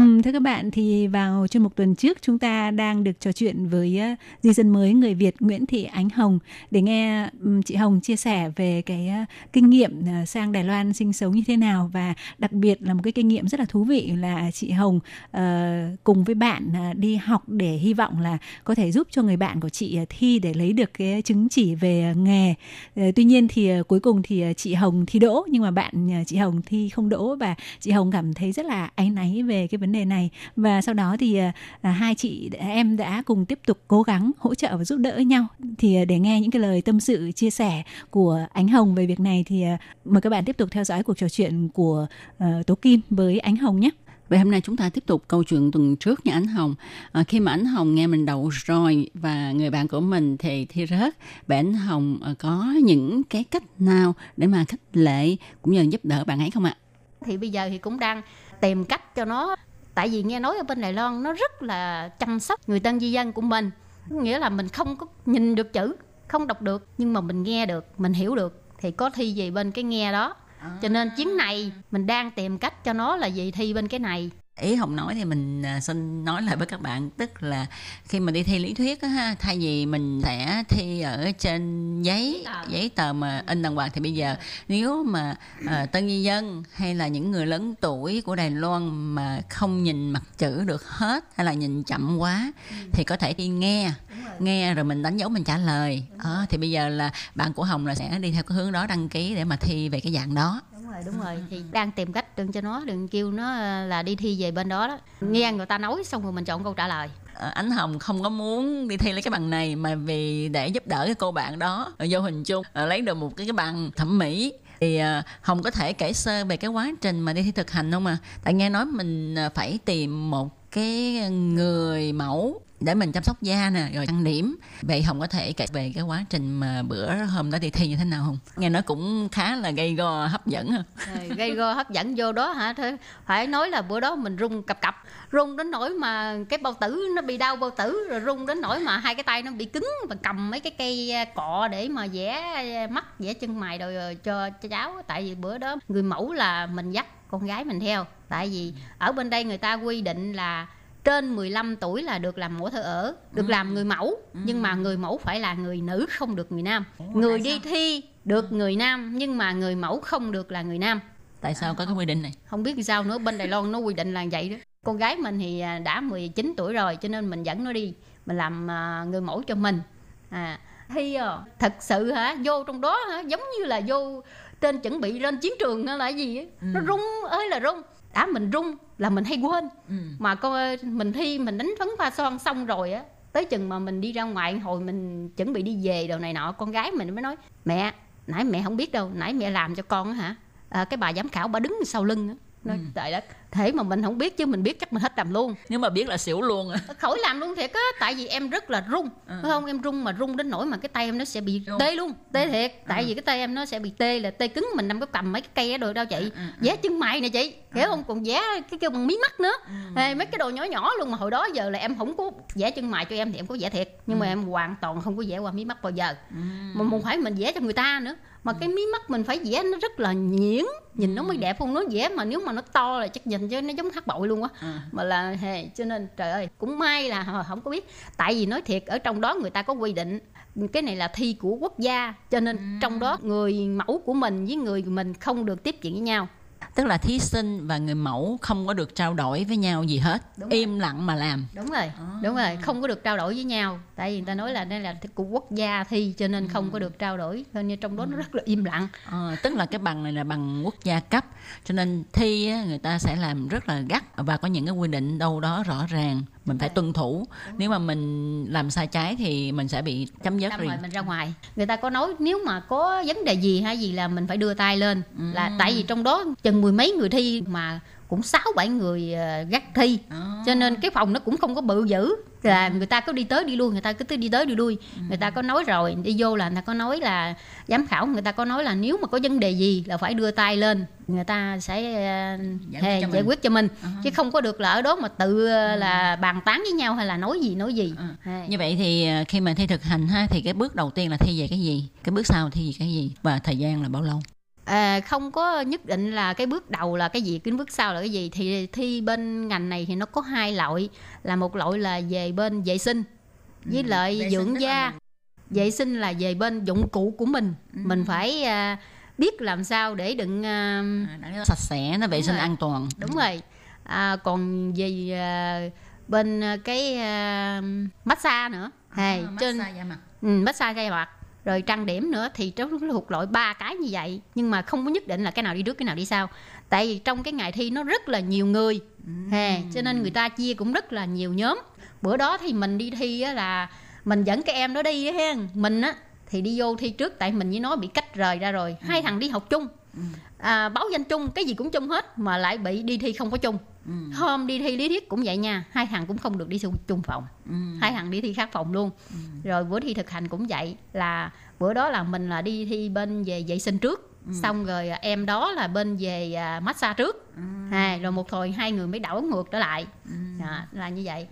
Ừ, thưa các bạn thì vào chuyên mục tuần trước chúng ta đang được trò chuyện với uh, di dân mới người Việt Nguyễn Thị Ánh Hồng để nghe um, chị Hồng chia sẻ về cái uh, kinh nghiệm uh, sang Đài Loan sinh sống như thế nào và đặc biệt là một cái kinh nghiệm rất là thú vị là chị Hồng uh, cùng với bạn uh, đi học để hy vọng là có thể giúp cho người bạn của chị uh, thi để lấy được cái chứng chỉ về uh, nghề. Uh, tuy nhiên thì uh, cuối cùng thì uh, chị Hồng thi đỗ nhưng mà bạn uh, chị Hồng thi không đỗ và chị Hồng cảm thấy rất là áy náy về cái vấn đề này và sau đó thì à, hai chị em đã cùng tiếp tục cố gắng hỗ trợ và giúp đỡ nhau thì à, để nghe những cái lời tâm sự chia sẻ của Ánh Hồng về việc này thì à, mời các bạn tiếp tục theo dõi cuộc trò chuyện của Tố Kim với Ánh Hồng nhé.
Vậy hôm nay chúng ta tiếp tục câu chuyện tuần trước nha Ánh Hồng. À, khi mà Ánh Hồng nghe mình đậu rồi và người bạn của mình thì thi rớt, vậy Ánh Hồng à, có những cái cách nào để mà khích lệ cũng như giúp đỡ bạn ấy không ạ?
thì bây giờ thì cũng đang tìm cách cho nó tại vì nghe nói ở bên Đài Loan nó rất là chăm sóc người tân di dân của mình. Nghĩa là mình không có nhìn được chữ không đọc được nhưng mà mình nghe được mình hiểu được thì có thi gì bên cái nghe đó. Cho nên chuyến này mình đang tìm cách cho nó là gì thi bên cái này
ý hồng nói thì mình à, xin nói lại với các bạn. Tức là khi mà đi thi lý thuyết á ha thay vì mình sẽ thi ở trên giấy giấy tờ. mà in đàng hoàng thì bây giờ nếu mà à, tân di dân hay là những người lớn tuổi của Đài Loan mà không nhìn mặt chữ được hết hay là nhìn chậm quá thì có thể đi nghe. Nghe rồi mình đánh dấu mình trả lời. Ờ, thì bây giờ là bạn của hồng là sẽ đi theo cái hướng đó đăng ký để mà thi về cái dạng đó
rồi đúng rồi. Thì đang tìm cách đừng cho nó đừng kêu nó ờ, là đi thi về bên đó đó. Nghe người ta nói xong rồi mình chọn câu trả lời.
Ờ, ánh hồng không có muốn đi thi lấy cái bằng này mà vì để giúp đỡ cái cô bạn đó ở vô hình chung. Ờ, lấy được một cái, cái bằng thẩm mỹ. Thì ờ, hồng có thể kể sơ về cái quá trình mà đi thi thực hành không à? Tại nghe nói mình ờ, phải tìm một cái người mẫu để mình chăm sóc da nè rồi trang điểm. Vậy hồng có thể kể về cái quá trình mà bữa hôm đó đi thi như thế nào không nghe nói cũng khá là gây go hấp dẫn ha.
Gây go hấp dẫn vô đó hả? Thôi, phải nói là bữa đó mình rung cặp cặp rung đến nỗi mà cái bao tử nó bị đau bao tử rồi rung đến nỗi mà hai cái tay nó bị cứng và cầm mấy cái cây cọ để mà vẽ mắt vẽ chân mày rồi ờ, cho, cho cháu. Tại vì bữa đó người mẫu là mình dắt con gái mình theo. Tại vì ở bên đây người ta quy định là trên 15 tuổi là được làm mẫu thơ ở được làm người mẫu nhưng mà người mẫu phải là người nữ không được người nam. Người đi thi được người nam nhưng mà người mẫu không được là người nam.
Tại sao có cái quy định này?
Không biết sao nữa bên Đài Loan nó quy định là vậy đó. Con gái mình thì à, đã 19 tuổi rồi cho nên mình dẫn nó đi mình làm à, người mẫu cho mình. À thi à, thật sự hả? Vô trong đó hả? Giống như là vô trên chuẩn bị lên chiến trường hay là gì á nó rung ơi là rung đã mình rung là mình hay quên. Mà con ơi, mình thi mình đánh phấn pha son xong rồi á tới chừng mà mình đi ra ngoài hồi mình chuẩn bị đi về đồ này nọ con gái mình mới nói mẹ nãy mẹ không biết đâu nãy mẹ làm cho con á hả? À, cái bà giám khảo bà đứng sau lưng á nói trời đất thể mà mình không biết chứ mình biết chắc mình hết làm luôn.
Nếu mà biết là xỉu luôn
khỏi làm luôn thiệt á tại vì em rất là rung phải không? Em rung mà rung đến nỗi mà cái tay em nó sẽ bị tê luôn tê thiệt. Tại vì cái tay em nó sẽ bị tê là tê cứng mình nằm có cầm mấy cái cây ở đồ đâu chị. Vẽ chân mày nè chị hiểu không? Còn vẽ cái kêu bằng mí mắt nữa. Ê, mấy cái đồ nhỏ nhỏ luôn mà hồi đó giờ là em không có vẽ chân mày cho em thì em có vẽ thiệt. Nhưng mà em hoàn toàn không có vẽ qua mí mắt bao giờ. Mà một phải mình vẽ cho người ta nữa mà cái mí mắt mình phải vẽ nó rất là nhuyễn. Nhìn nó mới đẹp không? Nó vẽ mà nếu mà nó to là chắc nhìn cho nó giống hát bội luôn á.
À.
mà là hề cho nên trời ơi cũng may là không có biết. Tại vì nói thiệt ở trong đó người ta có quy định cái này là thi của quốc gia cho nên trong đó người mẫu của mình với người mình không được tiếp chuyện với nhau
tức là thí sinh và người mẫu không có được trao đổi với nhau gì hết.
Đúng rồi.
im lặng mà làm.
Đúng rồi đúng rồi. Không có được trao đổi với nhau. Tại vì người ta nói là đây là của quốc gia thi cho nên không có được trao đổi. Cho nên trong đó nó rất là im lặng.
Ờ, tức là cái bằng này là bằng quốc gia cấp. Cho nên thi á, người ta sẽ làm rất là gắt và có những cái quy định đâu đó rõ ràng mình phải tuân thủ. Nếu mà mình làm sai trái thì mình sẽ bị chấm dứt
rồi mình ra ngoài. Người ta có nói nếu mà có vấn đề gì hay gì là mình phải đưa tay lên. Là tại vì trong đó chừng mười mấy người thi mà cũng sáu bảy người ờ, gắt thi. Cho nên cái phòng nó cũng không có bự dữ là người ta cứ đi tới đi lui người ta cứ đi tới đi lui. Người ta có nói rồi đi vô là người ta có nói là giám khảo người ta có nói là nếu mà có vấn đề gì là phải đưa tay lên người ta sẽ ờ,
Giải quyết cho mình.
giải quyết cho mình. Chứ không có được là ở đó mà tự ờ, là bàn tán với nhau hay là nói gì nói gì. Hề.
như vậy thì khi mà thi thực hành ha thì cái bước đầu tiên là thi về cái gì? Cái bước sau thi về cái gì? Và thời gian là bao lâu
À, không có nhất định là cái bước đầu là cái gì cái bước sau là cái gì. Thì thi bên ngành này thì nó có hai loại. Là một loại là về bên vệ sinh với lại
vệ sinh tức
dưỡng da. vệ sinh là về bên dụng cụ của mình. Mình phải à, biết làm sao để đựng à,
à, sạch sẽ nó vệ sinh
rồi.
an toàn.
Đúng rồi. À, còn về à, bên à, cái à, massage nữa. Hay, trên
da mặt.
Ừ, massage da mặt rồi trang điểm nữa thì nó thuộc loại ba cái như vậy nhưng mà không có nhất định là cái nào đi trước cái nào đi sau. Tại vì trong cái ngày thi nó rất là nhiều người. Hè cho nên người ta chia cũng rất là nhiều nhóm. Bữa đó thì mình đi thi á là mình dẫn cái em đó đi á hen mình á thì đi vô thi trước tại mình với nó bị cách rời ra rồi. Hai thằng đi học chung. À, báo danh chung cái gì cũng chung hết mà lại bị đi thi không có chung hôm đi thi lý thuyết cũng vậy nha hai thằng cũng không được đi chung- phòng. Hai thằng đi thi khác phòng luôn. Rồi bữa thi thực hành cũng vậy là bữa đó là mình là đi thi bên về vệ sinh trước xong rồi à, em đó là bên về à, massage trước. À, rồi một hồi hai người mới đảo ngược trở lại. À, là như vậy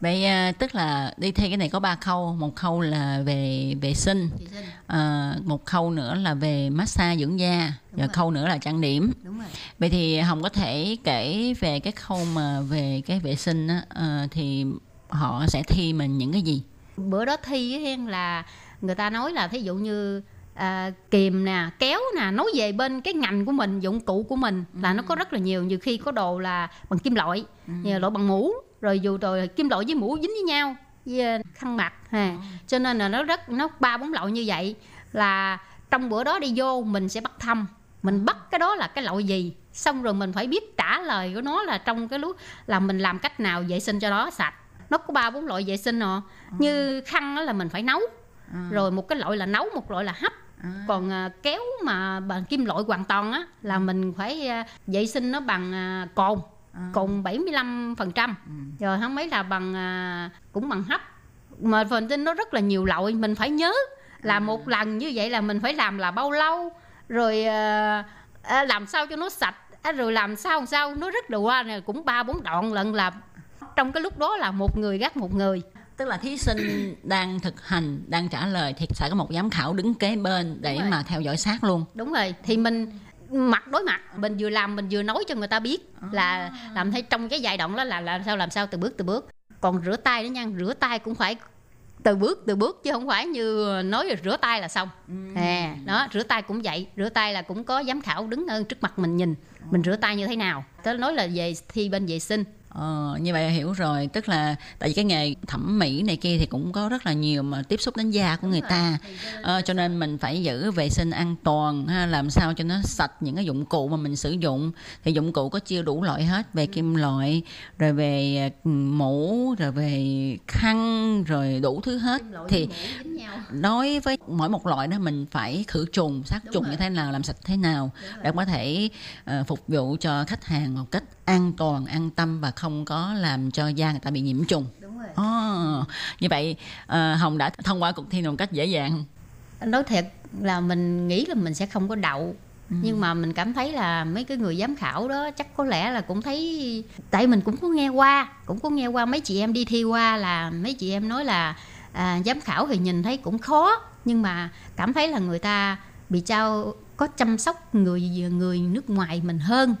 vậy à, tức là đi thi cái này có ba khâu. Một khâu là về vệ sinh
Vệ sinh.
à, một khâu nữa là về massage dưỡng da và
rồi.
khâu nữa là trang điểm.
Đúng rồi.
Vậy thì hồng có thể kể về cái khâu mà về cái vệ sinh á ờ, thì họ sẽ thi mình những cái gì?
Bữa đó thi là người ta nói là thí dụ như à, kìm nè kéo nè nói về bên cái ngành của mình dụng cụ của mình là nó có rất là nhiều. Nhiều khi có đồ là bằng kim loại nhiều loại bằng mũ rồi dù rồi kim loại với mũ dính với nhau với à, khăn mặt ha. Cho nên là nó rất nó ba bốn loại như vậy là trong bữa đó đi vô mình sẽ bắt thăm. Mình bắt cái đó là cái loại gì? Xong rồi mình phải biết trả lời của nó là trong cái lúc là mình làm cách nào vệ sinh cho nó sạch. Nó có ba bốn loại vệ sinh nè như khăn là mình phải nấu. Rồi một cái loại là nấu một loại là hấp. Còn à, kéo mà bằng kim loại hoàn toàn á là mình phải à, vệ sinh nó bằng à, cồn cồn 75 phần trăm. Rồi không mấy là bằng à, cũng bằng hấp. Mà phần tin nó rất là nhiều loại mình phải nhớ là một lần như vậy là mình phải làm là bao lâu rồi à, à, làm sao cho nó sạch à, rồi làm sao làm sao nó rất là qua này cũng ba bốn đoạn lần là trong cái lúc đó là một người gắt một người.
Tức là thí sinh đang thực hành đang trả lời thì sẽ có một giám khảo đứng kế bên để mà theo dõi sát luôn.
Đúng rồi thì mình mặt đối mặt mình vừa làm mình vừa nói cho người ta biết là làm thấy trong cái giai đoạn đó là làm sao làm sao từ bước từ bước. Còn rửa tay đó nha rửa tay cũng phải từ bước từ bước chứ không phải như nói là rửa tay là xong. À đó rửa tay cũng vậy rửa tay là cũng có giám khảo đứng ở trước mặt mình nhìn mình rửa tay như thế nào. Tớ nói là về thi bên vệ sinh
Ờ, như vậy hiểu rồi. Tức là tại vì cái nghề thẩm mỹ này kia thì cũng có rất là nhiều mà tiếp xúc đến da của người ta. ờ, cho nên mình phải giữ vệ sinh an toàn ha, làm sao cho nó sạch những cái dụng cụ mà mình sử dụng. Thì dụng cụ có chia đủ loại hết về kim loại rồi về ừ, mũ rồi về khăn rồi đủ thứ hết. Thì đối với mỗi một loại đó mình phải khử trùng sát trùng như thế nào làm sạch thế nào để có thể ờ, phục vụ cho khách hàng một cách an toàn an tâm và không có làm cho da người ta bị nhiễm trùng.
Đúng rồi.
Ồ, như vậy ờ, hồng đã thông qua cuộc thi này một cách dễ dàng
nói thiệt là mình nghĩ là mình sẽ không có đậu. Nhưng mà mình cảm thấy là mấy cái người giám khảo đó chắc có lẽ là cũng thấy tại mình cũng có nghe qua cũng có nghe qua mấy chị em đi thi qua là mấy chị em nói là à, giám khảo thì nhìn thấy cũng khó nhưng mà cảm thấy là người ta bị trao có chăm sóc người người nước ngoài mình hơn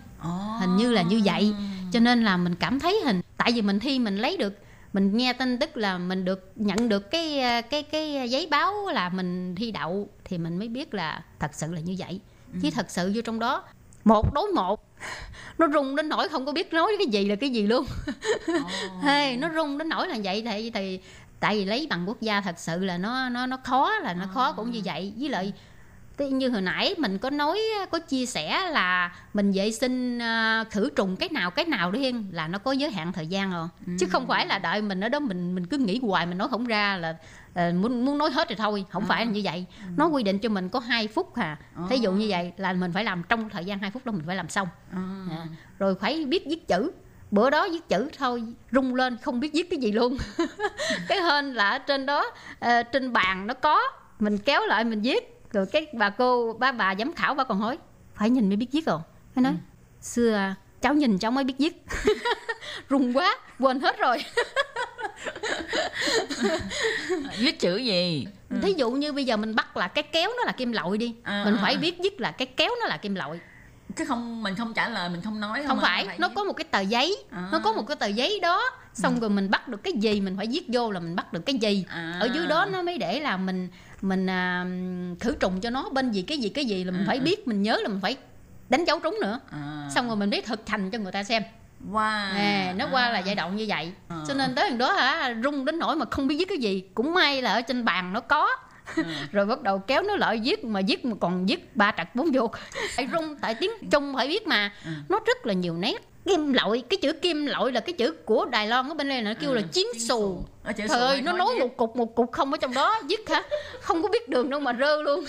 hình như là như vậy. Cho nên là mình cảm thấy hình tại vì mình thi mình lấy được mình nghe tin tức là mình được nhận được cái cái cái giấy báo là mình thi đậu thì mình mới biết là thật sự là như vậy. Chứ thật sự vô trong đó một đối một nó rung đến nỗi không có biết nói cái gì là cái gì luôn. Hey, nó rung đến nỗi là vậy thì thì tại vì lấy bằng quốc gia thật sự là nó nó nó khó là nó khó cũng như vậy. Với lại như hồi nãy mình có nói có chia sẻ là mình vệ sinh uh, khử trùng cái nào cái nào đi là nó có giới hạn thời gian rồi ừ. chứ không phải là đợi mình ở đó mình mình cứ nghĩ hoài mình nói không ra là uh, muốn muốn nói hết rồi thôi không ừ. phải là như vậy ừ. nó quy định cho mình có 2 phút hà ừ. thí dụ như vậy là mình phải làm trong thời gian 2 phút đó mình phải làm xong ừ. à, rồi phải biết viết chữ bữa đó viết chữ thôi rung lên không biết viết cái gì luôn cái hên là ở trên đó uh, trên bàn nó có mình kéo lại mình viết rồi cái bà cô ba bà giám khảo bà còn hỏi phải nhìn mới biết viết không cái nói ừ. xưa cháu nhìn cháu mới biết viết rung quá quên hết rồi
viết chữ gì
ừ. thí dụ như bây giờ mình bắt là cái kéo nó là kim loại đi à, mình à, phải à. biết viết là cái kéo nó là kim loại
chứ không mình không trả lời mình không nói
không, không phải, phải nó có một cái tờ giấy à. nó có một cái tờ giấy đó xong ừ. rồi mình bắt được cái gì mình phải viết vô là mình bắt được cái gì à. ở dưới đó nó mới để là mình mình à, khử trùng cho nó bên gì cái gì cái gì là mình à. phải biết mình nhớ là mình phải đánh dấu trúng nữa à. xong rồi mình biết thực hành cho người ta xem
Wow.
À, nó qua là giai đoạn như vậy à. cho nên tới lần đó hả rung đến nỗi mà không biết viết cái gì cũng may là ở trên bàn nó có à. rồi bắt đầu kéo nó lại viết mà viết mà còn viết ba trật bốn vuột phải rung tại tiếng trung phải biết mà à. nó rất là nhiều nét kim loại cái chữ kim loại là cái chữ của đài loan ở bên đây nó kêu ừ. là chiến xù. trời ơi nó nói một cục một cục không ở trong đó viết hả? Không có biết đường đâu mà rơ luôn.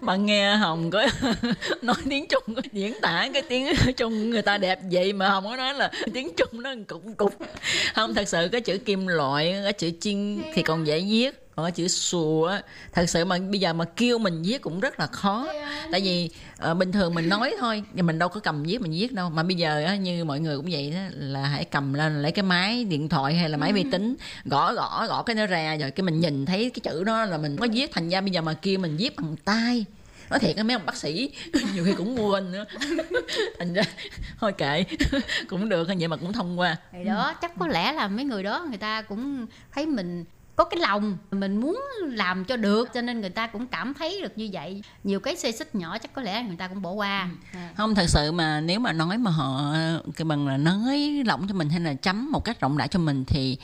Bạn nghe hồng có nói tiếng trung diễn tả cái tiếng trung người ta đẹp vậy mà hồng có nói là tiếng trung nó cục cục không thật sự cái chữ kim loại cái chữ chiên thì còn dễ viết còn cái chữ sùa á thật sự mà bây giờ mà kêu mình viết cũng rất là khó. Tại vì uh, bình thường mình nói thôi nhưng mình đâu có cầm viết mình viết đâu. Mà bây giờ á, như mọi người cũng vậy đó là hãy cầm lên lấy cái máy điện thoại hay là máy vi ừ. tính gõ gõ gõ cái nó ra rồi cái mình nhìn thấy cái chữ đó là mình có viết. Thành ra bây giờ mà kêu mình viết bằng tay. Nói thiệt mấy ông bác sĩ nhiều khi cũng quên nữa. Thành ra thôi kệ cũng được vậy mà cũng thông qua.
Thì đó chắc có lẽ là mấy người đó người ta cũng thấy mình có cái lòng mình muốn làm cho được cho nên người ta cũng cảm thấy được như vậy. Nhiều cái xê xích nhỏ chắc có lẽ người ta cũng bỏ qua.
Ừ. không thật sự mà nếu mà nói mà họ cái bằng là nói lỏng cho mình hay là chấm một cách rộng rãi cho mình thì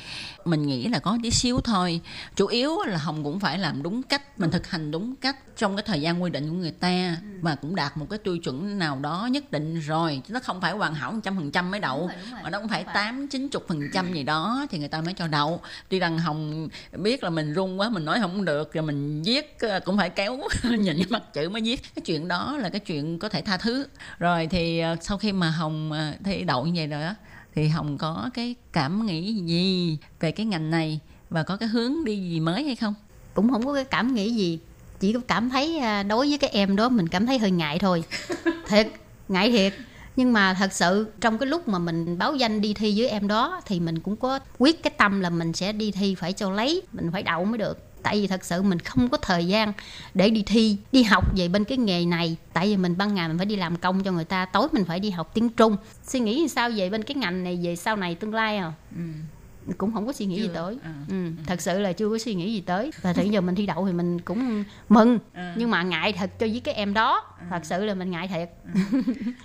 mình nghĩ là có tí xíu thôi. Chủ yếu là hồng cũng phải làm đúng cách mình thực hành đúng cách trong cái thời gian quy định của người ta ừ. và cũng đạt một cái tiêu chuẩn nào đó nhất định rồi. Chứ nó không phải hoàn hảo một trăm phần trăm mới đậu mà nó cũng phải tám chín chục phần trăm gì đó thì người ta mới cho đậu. Tuy rằng hồng biết là mình run quá mình nói không được rồi mình viết ờ, cũng phải kéo nhìn cái mặt chữ mới viết. Cái chuyện đó là cái chuyện có thể tha thứ. Rồi thì ờ, sau khi mà hồng ờ, thi đậu như vậy rồi đó thì hồng có cái cảm nghĩ gì về cái ngành này và có cái hướng đi gì mới hay không?
Cũng không có cái cảm nghĩ gì chỉ có cảm thấy đối với cái em đó mình cảm thấy hơi ngại thôi. Thiệt ngại thiệt nhưng mà thật sự trong cái lúc mà mình báo danh đi thi với em đó thì mình cũng có quyết cái tâm là mình sẽ đi thi phải cho lấy, mình phải đậu mới được. Tại vì thật sự mình không có thời gian để đi thi, đi học về bên cái nghề này. Tại vì mình ban ngày mình phải đi làm công cho người ta, tối mình phải đi học tiếng trung. Suy nghĩ sao về bên cái ngành này, về sau này, tương lai à? Ừ cũng không có suy nghĩ chưa. gì tới à. ừ. thật sự là chưa có suy nghĩ gì tới và thì giờ mình thi đậu thì mình cũng mừng à. nhưng mà ngại thật cho với cái em đó à. thật sự là mình ngại thiệt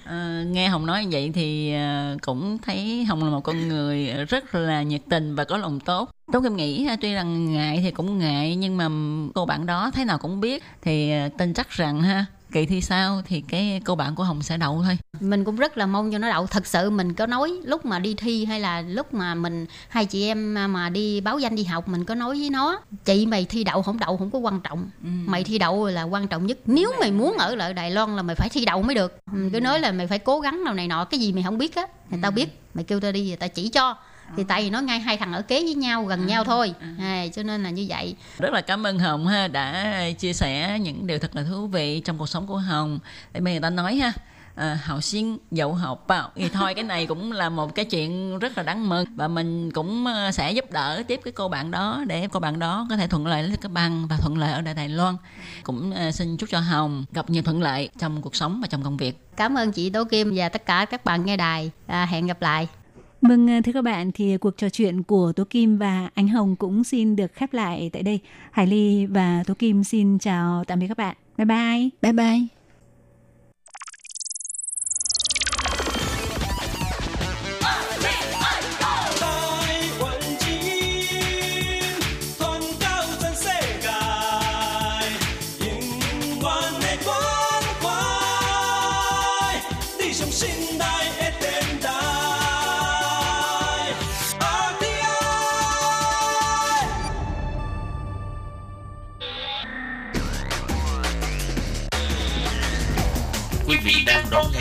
à, nghe hồng nói như vậy thì ờ, cũng thấy hồng là một con người rất là nhiệt tình và có lòng tốt Tôi em nghĩ tuy rằng ngại thì cũng ngại nhưng mà cô bạn đó thế nào cũng biết thì ờ, tin chắc rằng ha kỳ thi sau thì cái cô bạn của hồng sẽ đậu thôi.
Mình cũng rất là mong cho nó đậu. Thật sự mình có nói lúc mà đi thi hay là lúc mà mình hai chị em mà đi báo danh đi học mình có nói với nó chị mày thi đậu không? Đậu không có quan trọng. Ừ. mày thi đậu là quan trọng nhất. Nếu mày muốn ở lại đài loan là mày phải thi đậu mới được. Mình cứ nói là mày phải cố gắng nào này nọ cái gì mày không biết á thì tao biết. Mày kêu tao đi thì tao chỉ cho thì tại vì nó ngay hai thằng ở kế với nhau gần à, nhau thôi. à. À, cho nên là như vậy.
Rất là cảm ơn hồng ha đã chia sẻ những điều thật là thú vị trong cuộc sống của hồng. Tại vì người ta nói ha à, hậu xin dậu học bao thì thôi cái này cũng là một cái chuyện rất là đáng mừng. Và mình cũng ờ, sẽ giúp đỡ tiếp cái cô bạn đó để cô bạn đó có thể thuận lợi lấy cái bằng và thuận lợi ở Đài Loan. Cũng uh, xin chúc cho Hồng gặp nhiều thuận lợi trong cuộc sống và trong công việc.
Cảm ơn chị Tố Kim và tất cả các bạn nghe đài. À, hẹn gặp lại
Vâng, ờ, thưa các bạn, thì cuộc trò chuyện của Tố Kim và Ánh Hồng cũng xin được khép lại tại đây. Hải Ly và Tố Kim xin chào tạm biệt các bạn. Bye bye.
Bye bye.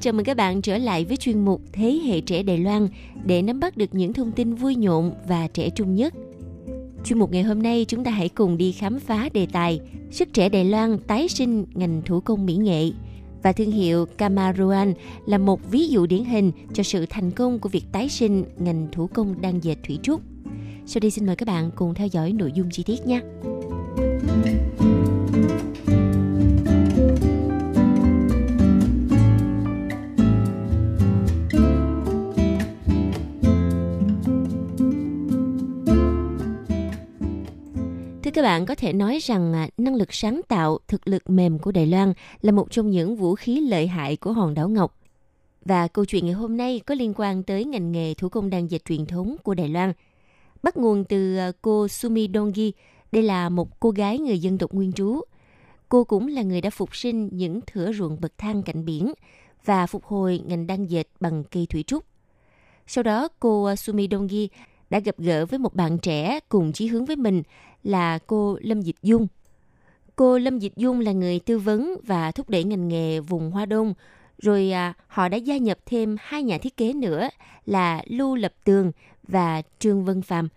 Chào mừng các bạn trở lại với chuyên mục Thế hệ trẻ Đài Loan để nắm bắt được những thông tin vui nhộn và trẻ trung nhất. Chuyên mục ngày hôm nay chúng ta hãy cùng đi khám phá đề tài Sức trẻ Đài Loan tái sinh ngành thủ công mỹ nghệ và thương hiệu Kamaruan là một ví dụ điển hình cho sự thành công của việc tái sinh ngành thủ công đan dệt thủy trúc. Sau đây xin mời các bạn cùng theo dõi nội dung chi tiết nhé. Thưa các bạn, có thể nói rằng à, năng lực sáng tạo, thực lực mềm của Đài Loan là một trong những vũ khí lợi hại của hòn đảo Ngọc. Và câu chuyện ngày hôm nay có liên quan tới ngành nghề thủ công đan dệt truyền thống của Đài Loan. Bắt nguồn từ à, cô Sumi Dongi, đây là một cô gái người dân tộc nguyên trú. Cô cũng là người đã phục sinh những thửa ruộng bậc thang cạnh biển và phục hồi ngành đan dệt bằng cây thủy trúc. Sau đó, cô à, Sumi Dongi đã gặp gỡ với một bạn trẻ cùng chí hướng với mình là cô Lâm Dịch Dung. Cô Lâm Dịch Dung là người tư vấn và thúc đẩy ngành nghề vùng Hoa Đông. Rồi à, họ đã gia nhập thêm hai nhà thiết kế nữa là Lưu Lập Tường và Trương Vân Phạm.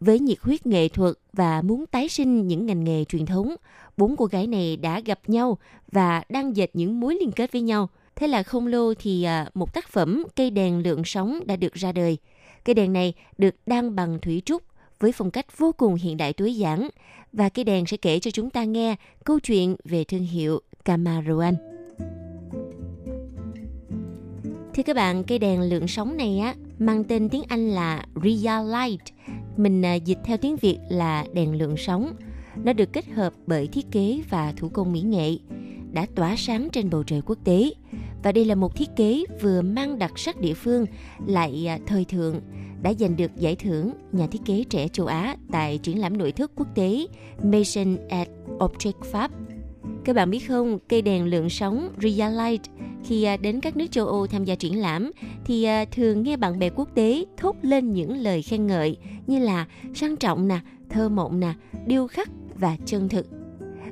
Với nhiệt huyết nghệ thuật và muốn tái sinh những ngành nghề truyền thống, bốn cô gái này đã gặp nhau và đang dệt những mối liên kết với nhau. Thế là không lâu thì à, một tác phẩm cây đèn lượng sóng đã được ra đời. Cây đèn này được đan bằng thủy trúc với phong cách vô cùng hiện đại tối giản và cây đèn sẽ kể cho chúng ta nghe câu chuyện về thương hiệu Camaruan. Thưa các bạn, cây đèn lượng sóng này á mang tên tiếng Anh là Real Light. Mình à, dịch theo tiếng Việt là đèn lượng sóng. Nó được kết hợp bởi thiết kế và thủ công mỹ nghệ, đã tỏa sáng trên bầu trời quốc tế. Và đây là một thiết kế vừa mang đặc sắc địa phương, lại à, thời thượng, đã giành được giải thưởng nhà thiết kế trẻ châu Á tại triển lãm nội thất quốc tế Maison at Object Pháp. Các bạn biết không, cây đèn lượng sóng Real Light khi à, đến các nước châu Âu tham gia triển lãm thì à, thường nghe bạn bè quốc tế thốt lên những lời khen ngợi như là sang trọng nè, thơ mộng nè, điêu khắc và chân thực.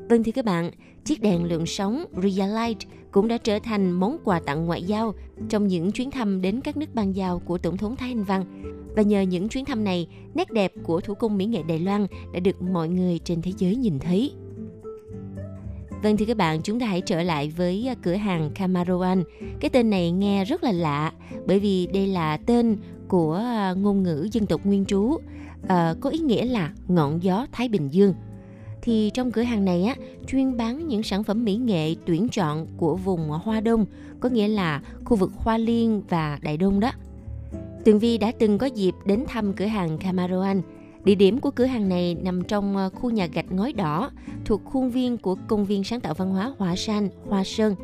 Vâng thưa các bạn, chiếc đèn lượng sóng Real Light cũng đã trở thành món quà tặng ngoại giao trong những chuyến thăm đến các nước ban giao của Tổng thống Thái Anh Văn. Và nhờ những chuyến thăm này, nét đẹp của thủ công mỹ nghệ Đài Loan đã được mọi người trên thế giới nhìn thấy. Vâng thưa các bạn, chúng ta hãy trở lại với à, cửa hàng Kamaroan. Cái tên này nghe rất là lạ bởi vì đây là tên của à, ngôn ngữ dân tộc nguyên trú, à, có ý nghĩa là ngọn gió Thái Bình Dương. Thì trong cửa hàng này á chuyên bán những sản phẩm mỹ nghệ tuyển chọn của vùng Hoa Đông, có nghĩa là khu vực Hoa Liên và Đại Đông đó. Tường Vi đã từng có dịp đến thăm cửa hàng Camaroan. Địa điểm của cửa hàng này nằm trong ờ, khu nhà gạch ngói đỏ thuộc khuôn viên của Công viên Sáng tạo Văn hóa Hoa San, Hoa Sơn.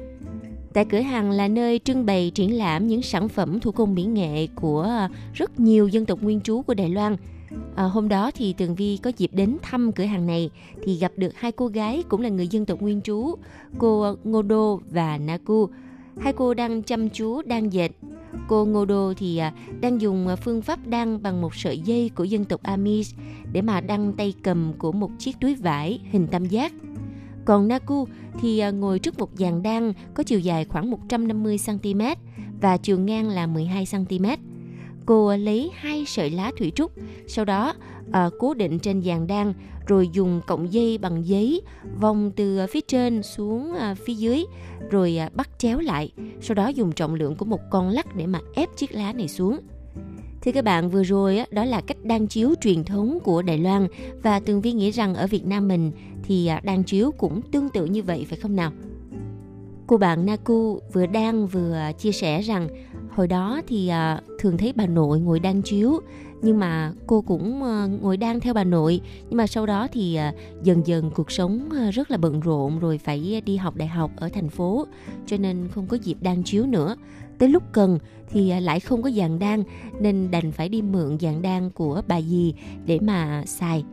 Tại cửa hàng là nơi trưng bày triển lãm những sản phẩm thủ công mỹ nghệ của ờ, rất nhiều dân tộc nguyên trú của Đài Loan. À, hôm đó thì Tường Vi có dịp đến thăm cửa hàng này thì gặp được hai cô gái cũng là người dân tộc nguyên trú, cô Ngô Đô và Naku. Hai cô đang chăm chú đang dệt. Cô Ngô Đô thì à, đang dùng phương pháp đan bằng một sợi dây của dân tộc Amis để mà đăng tay cầm của một chiếc túi vải hình tam giác. Còn Naku thì à, ngồi trước một dàn đan có chiều dài khoảng 150 cm và chiều ngang là 12 cm. Cô lấy hai sợi lá thủy trúc, sau đó à, cố định trên dàn đan rồi dùng cọng dây bằng giấy vòng từ phía trên xuống à, phía dưới rồi à, bắt chéo lại, sau đó dùng trọng lượng của một con lắc để mà ép chiếc lá này xuống. Thì các bạn vừa rồi đó là cách đan chiếu truyền thống của Đài Loan và Tường Vi nghĩ rằng ở Việt Nam mình thì đan chiếu cũng tương tự như vậy phải không nào? Cô bạn Naku vừa đang vừa chia sẻ rằng, hồi đó thì à, thường thấy bà nội ngồi đan chiếu, nhưng mà cô cũng ờ, ngồi đan theo bà nội. Nhưng mà sau đó thì à, dần dần cuộc sống ờ, rất là bận rộn rồi phải đi học đại học ở thành phố, cho nên không có dịp đan chiếu nữa. Tới lúc cần thì à, lại không có dàn đan, nên đành phải đi mượn dàn đan của bà dì để mà xài.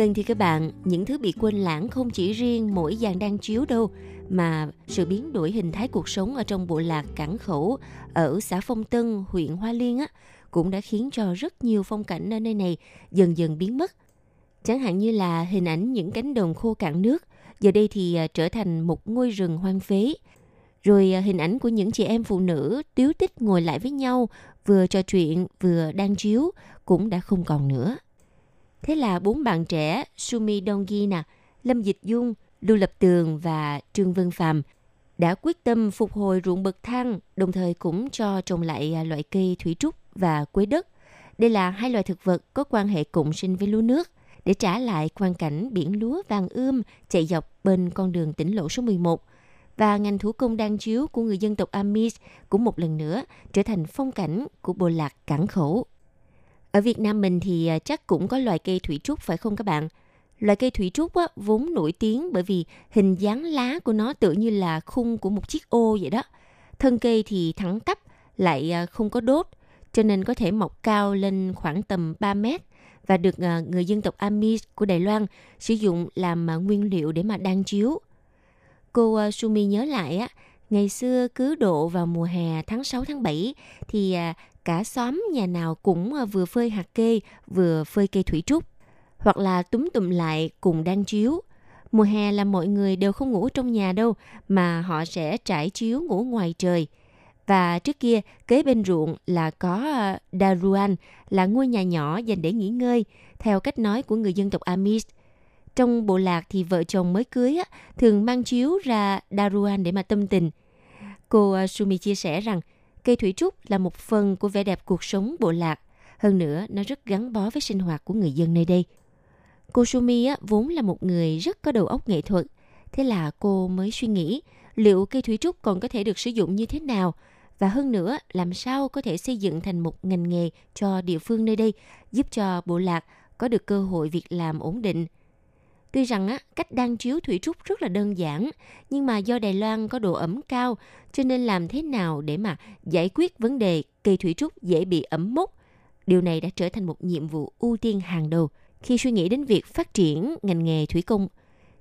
Vâng thì các bạn, những thứ bị quên lãng không chỉ riêng mỗi dàn đang chiếu đâu, mà sự biến đổi hình thái cuộc sống ở trong bộ lạc Cảng Khẩu ở xã Phong Tân, huyện Hoa Liên á, cũng đã khiến cho rất nhiều phong cảnh ở nơi này dần dần biến mất. Chẳng hạn như là hình ảnh những cánh đồng khô cạn nước, giờ đây thì à, trở thành một ngôi rừng hoang phế. Rồi à, hình ảnh của những chị em phụ nữ tiếu tích ngồi lại với nhau, vừa trò chuyện vừa đang chiếu cũng đã không còn nữa. Thế là bốn bạn trẻ Sumi Dongina, Lâm Dịch Dung, Lưu Lập Tường và Trương Vân Phạm đã quyết tâm phục hồi ruộng bậc thang, đồng thời cũng cho trồng lại à, loại cây thủy trúc và quế đất. Đây là hai loài thực vật có quan hệ cộng sinh với lúa nước để trả lại quang cảnh biển lúa vàng ươm chạy dọc bên con đường tỉnh lộ số 11. Và ngành thủ công đan chiếu của người dân tộc Amis cũng một lần nữa trở thành phong cảnh của bộ lạc cảng khẩu. Ở Việt Nam mình thì à, chắc cũng có loài cây thủy trúc phải không các bạn? Loài cây thủy trúc á, vốn nổi tiếng bởi vì hình dáng lá của nó tự như là khung của một chiếc ô vậy đó. Thân cây thì thẳng tắp, lại à, không có đốt, cho nên có thể mọc cao lên khoảng tầm 3 mét và được à, người dân tộc Amis của Đài Loan sử dụng làm nguyên liệu để mà đan chiếu. Cô Sumi nhớ lại á, ngày xưa cứ độ vào mùa hè tháng 6 tháng 7 thì cả xóm nhà nào cũng ờ, vừa phơi hạt kê vừa phơi cây thủy trúc hoặc là túm tụm lại cùng đan chiếu. Mùa hè là mọi người đều không ngủ trong nhà đâu mà họ sẽ trải chiếu ngủ ngoài trời. Và trước kia, kế bên ruộng là có ờ, Daruan, là ngôi nhà nhỏ dành để nghỉ ngơi, theo cách nói của người dân tộc Amis. Trong bộ lạc thì vợ chồng mới cưới á, thường mang chiếu ra Daruan để mà tâm tình. Cô ờ, Sumi chia sẻ rằng, cây thủy trúc là một phần của vẻ đẹp cuộc sống bộ lạc. Hơn nữa, nó rất gắn bó với sinh hoạt của người dân nơi đây. Cô Sumi á, vốn là một người rất có đầu óc nghệ thuật. Thế là cô mới suy nghĩ liệu cây thủy trúc còn có thể được sử dụng như thế nào và hơn nữa làm sao có thể xây dựng thành một ngành nghề cho địa phương nơi đây giúp cho bộ lạc có được cơ hội việc làm ổn định. Tuy rằng á, cách đan chiếu thủy trúc rất là đơn giản, nhưng mà do Đài Loan có độ ẩm cao, cho nên làm thế nào để mà giải quyết vấn đề cây thủy trúc dễ bị ẩm mốc. Điều này đã trở thành một nhiệm vụ ưu tiên hàng đầu khi suy nghĩ đến việc phát triển ngành nghề thủy công,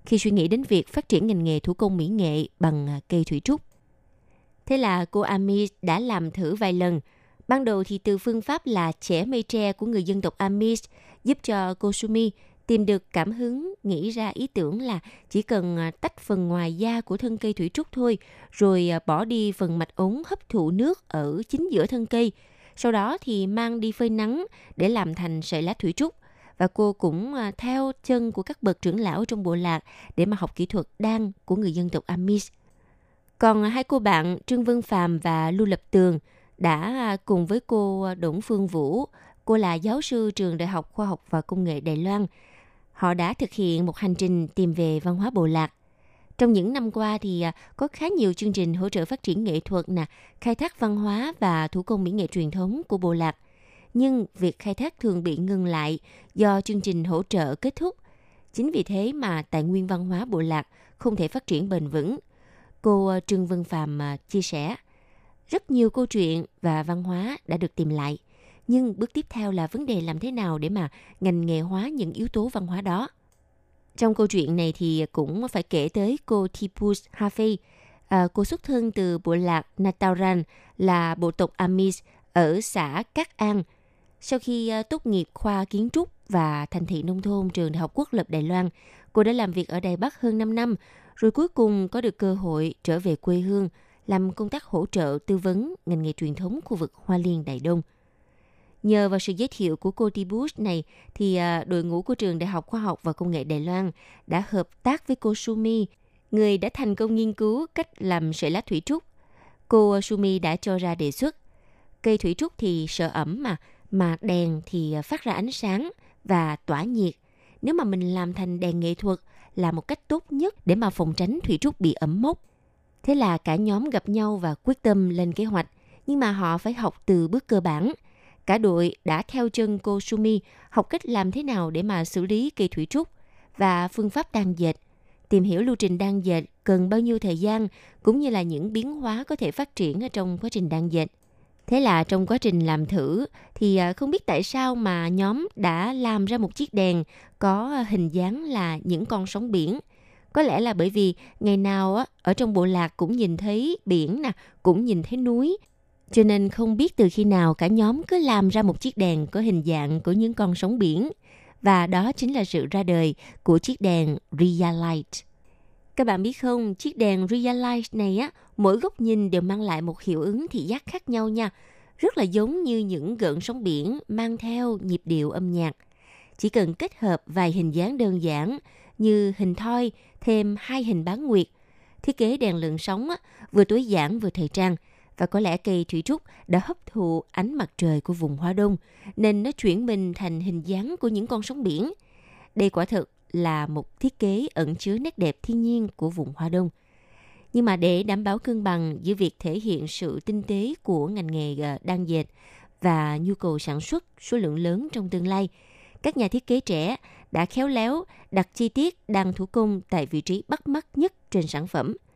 khi suy nghĩ đến việc phát triển ngành nghề thủ công mỹ nghệ bằng à, cây thủy trúc. Thế là cô Ami đã làm thử vài lần. Ban đầu thì từ phương pháp là chẻ mây tre của người dân tộc Amis giúp cho cô Sumi tìm được cảm hứng nghĩ ra ý tưởng là chỉ cần à, tách phần ngoài da của thân cây thủy trúc thôi, rồi à, bỏ đi phần mạch ống hấp thụ nước ở chính giữa thân cây. Sau đó thì mang đi phơi nắng để làm thành sợi lá thủy trúc. Và cô cũng à, theo chân của các bậc trưởng lão trong bộ lạc để mà học kỹ thuật đan của người dân tộc Amis. Còn hai cô bạn Trương Vân Phạm và Lưu Lập Tường đã cùng với cô Đỗng Phương Vũ, cô là giáo sư trường Đại học Khoa học và Công nghệ Đài Loan, họ đã thực hiện một hành trình tìm về văn hóa bộ lạc. Trong những năm qua thì à, có khá nhiều chương trình hỗ trợ phát triển nghệ thuật nè, khai thác văn hóa và thủ công mỹ nghệ truyền thống của bộ lạc. Nhưng việc khai thác thường bị ngừng lại do chương trình hỗ trợ kết thúc. Chính vì thế mà tài nguyên văn hóa bộ lạc không thể phát triển bền vững. Cô à, Trương Vân Phạm à, chia sẻ, rất nhiều câu chuyện và văn hóa đã được tìm lại. Nhưng bước tiếp theo là vấn đề làm thế nào để mà ngành nghề hóa những yếu tố văn hóa đó. Trong câu chuyện này thì cũng phải kể tới cô Tipus Hafe. À, cô xuất thân từ bộ lạc Nataran là bộ tộc Amis ở xã Cát An. Sau khi à, tốt nghiệp khoa kiến trúc và thành thị nông thôn trường Đại học Quốc lập Đài Loan, cô đã làm việc ở Đài Bắc hơn 5 năm, rồi cuối cùng có được cơ hội trở về quê hương, làm công tác hỗ trợ tư vấn ngành nghề truyền thống khu vực Hoa Liên Đại Đông. Nhờ vào sự giới thiệu của cô Tibus này, thì à, đội ngũ của trường Đại học Khoa học và Công nghệ Đài Loan đã hợp tác với cô Sumi, người đã thành công nghiên cứu cách làm sợi lá thủy trúc. Cô Sumi đã cho ra đề xuất, cây thủy trúc thì sợ ẩm mà, mà đèn thì à, phát ra ánh sáng và tỏa nhiệt. Nếu mà mình làm thành đèn nghệ thuật là một cách tốt nhất để mà phòng tránh thủy trúc bị ẩm mốc. Thế là cả nhóm gặp nhau và quyết tâm lên kế hoạch, nhưng mà họ phải học từ bước cơ bản – Cả đội đã theo chân cô Sumi học cách làm thế nào để mà xử lý cây thủy trúc và phương pháp đan dệt, tìm hiểu lưu trình đan dệt cần bao nhiêu thời gian cũng như là những biến hóa có thể phát triển ở trong quá trình đan dệt. Thế là trong quá trình làm thử thì à, không biết tại sao mà nhóm đã làm ra một chiếc đèn có hình dáng là những con sóng biển. Có lẽ là bởi vì ngày nào á, ở trong bộ lạc cũng nhìn thấy biển nè, cũng nhìn thấy núi cho nên không biết từ khi nào cả nhóm cứ làm ra một chiếc đèn có hình dạng của những con sóng biển. Và đó chính là sự ra đời của chiếc đèn Light. Các bạn biết không, chiếc đèn Light này á, mỗi góc nhìn đều mang lại một hiệu ứng thị giác khác nhau nha. Rất là giống như những gợn sóng biển mang theo nhịp điệu âm nhạc. Chỉ cần kết hợp vài hình dáng đơn giản như hình thoi thêm hai hình bán nguyệt. Thiết kế đèn lượng sóng á, vừa tối giản vừa thời trang – và có lẽ cây thủy trúc đã hấp thụ ánh mặt trời của vùng Hoa Đông, nên nó chuyển mình thành hình dáng của những con sóng biển. Đây quả thực là một thiết kế ẩn chứa nét đẹp thiên nhiên của vùng Hoa Đông. Nhưng mà để đảm bảo cân bằng giữa việc thể hiện sự tinh tế của ngành nghề đang đan dệt và nhu cầu sản xuất số lượng lớn trong tương lai, các nhà thiết kế trẻ đã khéo léo đặt chi tiết đan thủ công tại vị trí bắt mắt nhất trên sản phẩm –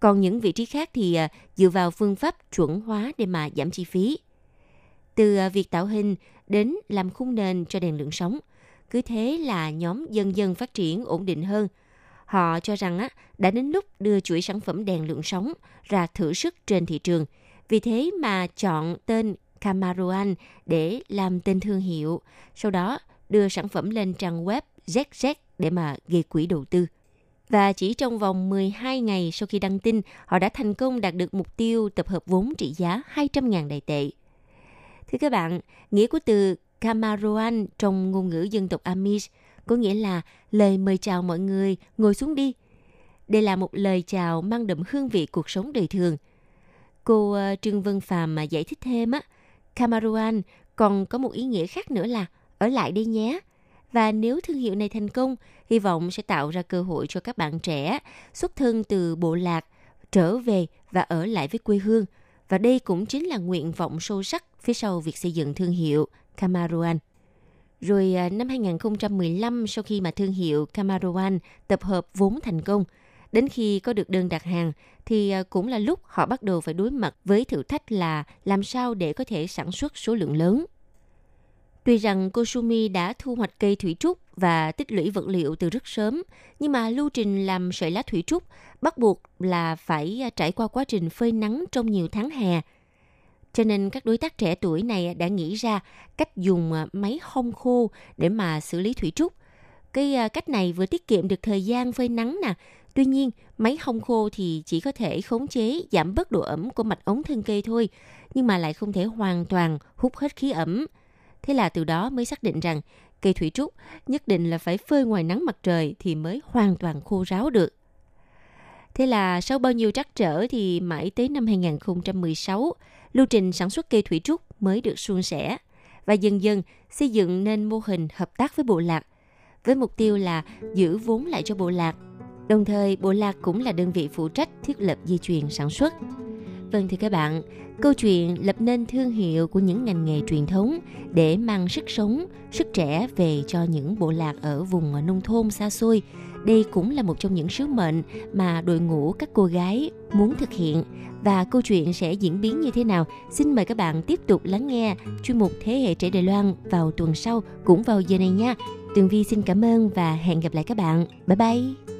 còn những vị trí khác thì à, dựa vào phương pháp chuẩn hóa để mà giảm chi phí. Từ à, việc tạo hình đến làm khung nền cho đèn lượng sóng, cứ thế là nhóm dần dần phát triển ổn định hơn. Họ cho rằng á, đã đến lúc đưa chuỗi sản phẩm đèn lượng sóng ra thử sức trên thị trường. Vì thế mà chọn tên Camaroan để làm tên thương hiệu. Sau đó đưa sản phẩm lên trang web ZZ để mà gây quỹ đầu tư. Và chỉ trong vòng 12 ngày sau khi đăng tin, họ đã thành công đạt được mục tiêu tập hợp vốn trị giá 200.000 đại tệ. Thưa các bạn, nghĩa của từ Kamaroan trong ngôn ngữ dân tộc Amish có nghĩa là lời mời chào mọi người, ngồi xuống đi. Đây là một lời chào mang đậm hương vị cuộc sống đời thường. Cô ờ, Trương Vân Phạm mà giải thích thêm á, Kamaroan còn có một ý nghĩa khác nữa là ở lại đây nhé. Và nếu thương hiệu này thành công, hy vọng sẽ tạo ra cơ hội cho các bạn trẻ xuất thân từ bộ lạc trở về và ở lại với quê hương. Và đây cũng chính là nguyện vọng sâu sắc phía sau việc xây dựng thương hiệu Camaroan. Rồi à, năm 2015 sau khi mà thương hiệu Camaroan tập hợp vốn thành công, đến khi có được đơn đặt hàng thì à, cũng là lúc họ bắt đầu phải đối mặt với thử thách là làm sao để có thể sản xuất số lượng lớn Tuy rằng cô Sumi đã thu hoạch cây thủy trúc và tích lũy vật liệu từ rất sớm, nhưng mà lưu trình làm sợi lá thủy trúc bắt buộc là phải à, trải qua quá trình phơi nắng trong nhiều tháng hè. Cho nên các đối tác trẻ tuổi này đã nghĩ ra cách dùng à, máy hong khô để mà xử lý thủy trúc. Cái à, cách này vừa tiết kiệm được thời gian phơi nắng nè, Tuy nhiên, máy hong khô thì chỉ có thể khống chế giảm bớt độ ẩm của mạch ống thân cây thôi, nhưng mà lại không thể hoàn toàn hút hết khí ẩm. Thế là từ đó mới xác định rằng cây thủy trúc nhất định là phải phơi ngoài nắng mặt trời thì mới hoàn toàn khô ráo được. Thế là sau bao nhiêu trắc trở thì mãi tới năm 2016, lưu trình sản xuất cây thủy trúc mới được suôn sẻ và dần dần xây dựng nên mô hình hợp tác với bộ lạc với mục tiêu là giữ vốn lại cho bộ lạc. Đồng thời, bộ lạc cũng là đơn vị phụ trách thiết lập dây chuyền sản xuất. Vâng thưa các bạn, câu chuyện lập nên thương hiệu của những ngành nghề truyền thống để mang sức sống, sức trẻ về cho những bộ lạc ở vùng nông thôn xa xôi đây cũng là một trong những sứ mệnh mà đội ngũ các cô gái muốn thực hiện. Và câu chuyện sẽ diễn biến như thế nào? Xin mời các bạn tiếp tục lắng nghe chuyên mục Thế hệ trẻ Đài Loan vào tuần sau cũng vào giờ này nha. Tường Vi xin cảm ơn và hẹn gặp lại các bạn. Bye bye!